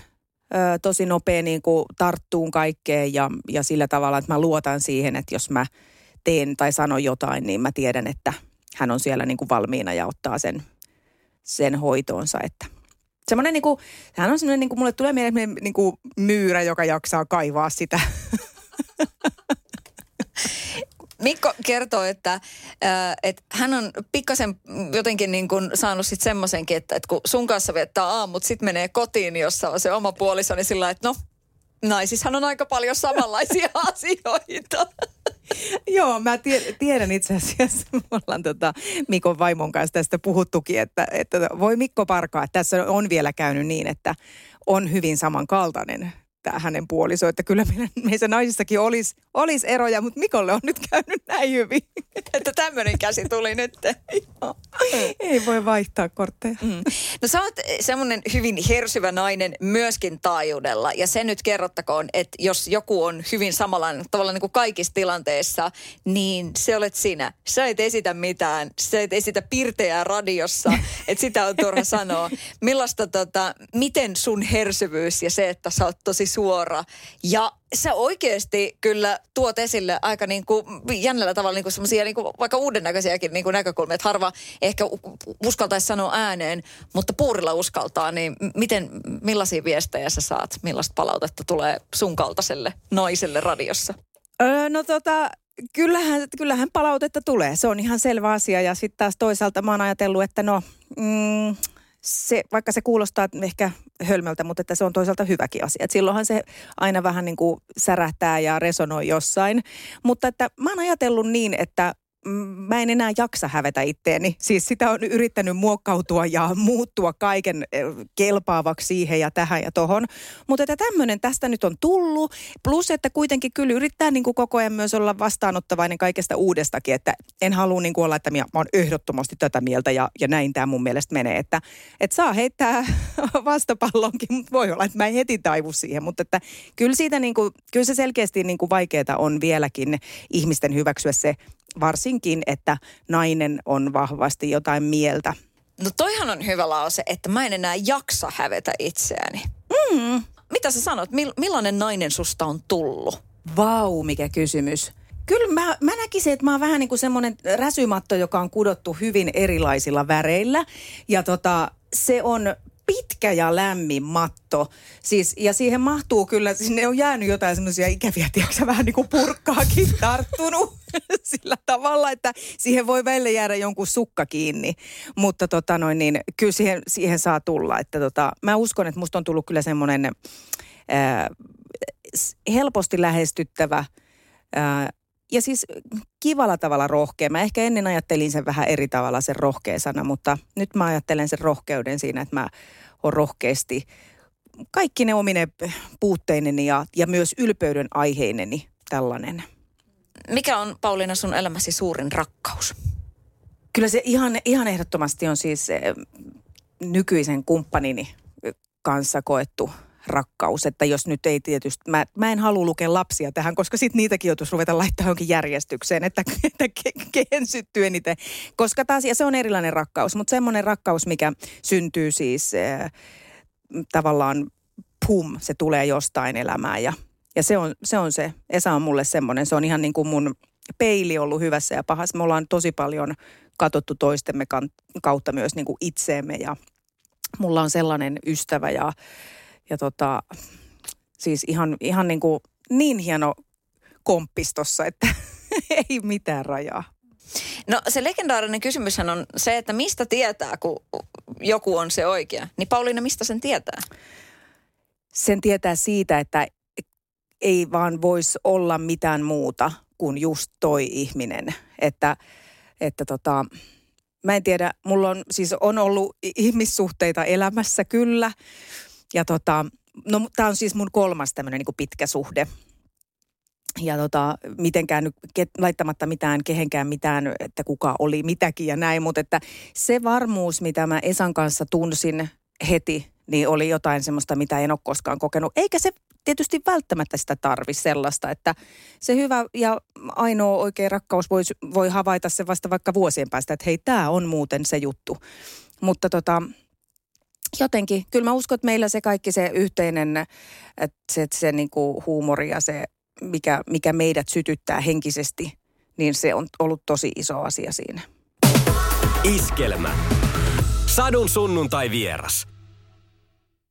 [SPEAKER 4] tosi nopea niin kuin tarttuun kaikkeen ja, ja sillä tavalla, että mä luotan siihen, että jos mä teen tai sanon jotain, niin mä tiedän, että hän on siellä niin kuin valmiina ja ottaa sen, sen hoitoonsa, että semmoinen niin kuin, hän on semmoinen, niin kuin, mulle tulee mieleen niin kuin myyrä, joka jaksaa kaivaa sitä.
[SPEAKER 2] Mikko kertoo, että, äh, että hän on pikkasen jotenkin niin kuin saanut sitten semmoisenkin, että, että kun sun kanssa viettää aamut, sitten menee kotiin, jossa on se oma puoliso, niin sillä että no, naisissahan on aika paljon samanlaisia [LAUGHS] asioita. [LAUGHS]
[SPEAKER 4] Joo, mä tiedän itse asiassa, [LAUGHS] me ollaan tota Mikon vaimon kanssa tästä puhuttukin, että, että voi Mikko parkaa. Tässä on vielä käynyt niin, että on hyvin samankaltainen tämä hänen puoliso, että kyllä meidän, meissä naisissakin olisi, olisi eroja, mutta Mikolle on nyt käynyt näin hyvin. [LAUGHS]
[SPEAKER 2] että tämmöinen käsi tuli nyt.
[SPEAKER 4] Ei voi vaihtaa kortteja. Mm.
[SPEAKER 2] No sä oot semmoinen hyvin hersyvä nainen myöskin taajuudella. Ja se nyt kerrottakoon, että jos joku on hyvin samanlainen tavallaan niin kuin kaikissa tilanteissa, niin se olet sinä. Sä et esitä mitään. Sä et esitä pirteää radiossa. [LAUGHS] että sitä on turha sanoa. Millaista tota, miten sun hersyvyys ja se, että sä oot tosi suora. Ja sä oikeasti kyllä tuot esille aika niin kuin jännällä tavalla niin kuin semmoisia niin vaikka uudennäköisiäkin niin kuin näkökulmia, että harva ehkä uskaltaisi sanoa ääneen, mutta puurilla uskaltaa, niin miten, millaisia viestejä sä saat, millaista palautetta tulee sun kaltaiselle naiselle radiossa?
[SPEAKER 4] Öö, no tota, kyllähän, kyllähän palautetta tulee, se on ihan selvä asia. Ja sitten taas toisaalta mä oon ajatellut, että no... Mm, se, vaikka se kuulostaa ehkä hölmöltä, mutta että se on toisaalta hyväkin asia. Et silloinhan se aina vähän niin kuin särähtää ja resonoi jossain. Mutta että mä oon ajatellut niin, että mä en enää jaksa hävetä itteeni. Siis sitä on yrittänyt muokkautua ja muuttua kaiken eh, kelpaavaksi siihen ja tähän ja tohon. Mutta että tämmöinen tästä nyt on tullut. Plus, että kuitenkin kyllä yrittää niin kuin koko ajan myös olla vastaanottavainen kaikesta uudestakin. Että en halua niin kuin olla, että mä oon ehdottomasti tätä mieltä ja, ja näin tämä mun mielestä menee. Että, että saa heittää [LAUGHS] vastapallonkin, mutta voi olla, että mä en heti taivu siihen. Mutta että kyllä siitä niin kuin, kyllä se selkeästi niin kuin vaikeaa on vieläkin ihmisten hyväksyä se varsinkin, että nainen on vahvasti jotain mieltä.
[SPEAKER 2] No toihan on hyvä lause, että mä en enää jaksa hävetä itseäni. Mm. Mitä sä sanot, millainen nainen susta on tullut?
[SPEAKER 4] Vau, mikä kysymys. Kyllä mä, mä näkisin, että mä oon vähän niin kuin semmoinen räsymatto, joka on kudottu hyvin erilaisilla väreillä. Ja tota, se on pitkä ja lämmin matto. Siis, ja siihen mahtuu kyllä, sinne on jäänyt jotain semmoisia ikäviä, tiedätkö vähän niin kuin purkkaakin [LAUGHS] tarttunut [LAUGHS] sillä tavalla, että siihen voi välillä jäädä jonkun sukka kiinni. Mutta tota noin, niin kyllä siihen, siihen saa tulla. Että tota, mä uskon, että musta on tullut kyllä semmoinen ää, helposti lähestyttävä ää, ja siis kivalla tavalla rohkea. Mä ehkä ennen ajattelin sen vähän eri tavalla sen rohkea sana, mutta nyt mä ajattelen sen rohkeuden siinä, että mä oon rohkeasti kaikki ne omine puutteineni ja, ja myös ylpeyden aiheineni tällainen.
[SPEAKER 2] Mikä on Pauliina sun elämäsi suurin rakkaus?
[SPEAKER 4] Kyllä se ihan, ihan ehdottomasti on siis nykyisen kumppanini kanssa koettu rakkaus. Että jos nyt ei tietysti, mä, mä en halua lukea lapsia tähän, koska sitten niitäkin joutuisi ruveta laittaa johonkin järjestykseen, että, [LAUGHS] että ke, kehen syttyy eniten. Koska taas, ja se on erilainen rakkaus, mutta semmoinen rakkaus, mikä syntyy siis äh, tavallaan pum, se tulee jostain elämään ja, ja se, on, se on se, Esa on mulle semmoinen, se on ihan niin kuin mun peili ollut hyvässä ja pahassa. Me ollaan tosi paljon katsottu toistemme kautta myös niin kuin itseemme ja mulla on sellainen ystävä ja ja tota, siis ihan, ihan niin, kuin niin hieno komppistossa, että [LAUGHS] ei mitään rajaa.
[SPEAKER 2] No se legendaarinen kysymyshän on se, että mistä tietää, kun joku on se oikea. Niin Pauliina, mistä sen tietää?
[SPEAKER 4] Sen tietää siitä, että ei vaan voisi olla mitään muuta kuin just toi ihminen. Että, että tota, mä en tiedä, mulla on siis on ollut ihmissuhteita elämässä kyllä, ja tota, no tämä on siis mun kolmas tämmöinen niin pitkä suhde. Ja tota, mitenkään nyt laittamatta mitään kehenkään mitään, että kuka oli mitäkin ja näin. Mutta että se varmuus, mitä mä Esan kanssa tunsin heti, niin oli jotain semmoista, mitä en ole koskaan kokenut. Eikä se tietysti välttämättä sitä tarvi sellaista, että se hyvä ja ainoa oikea rakkaus voi, voi havaita se vasta vaikka vuosien päästä, että hei, tämä on muuten se juttu. Mutta tota, jotenkin, kyllä mä uskon, että meillä se kaikki se yhteinen, että se, se niin kuin huumori ja se, mikä, mikä meidät sytyttää henkisesti, niin se on ollut tosi iso asia siinä.
[SPEAKER 1] Iskelmä. Sadun sunnuntai vieras.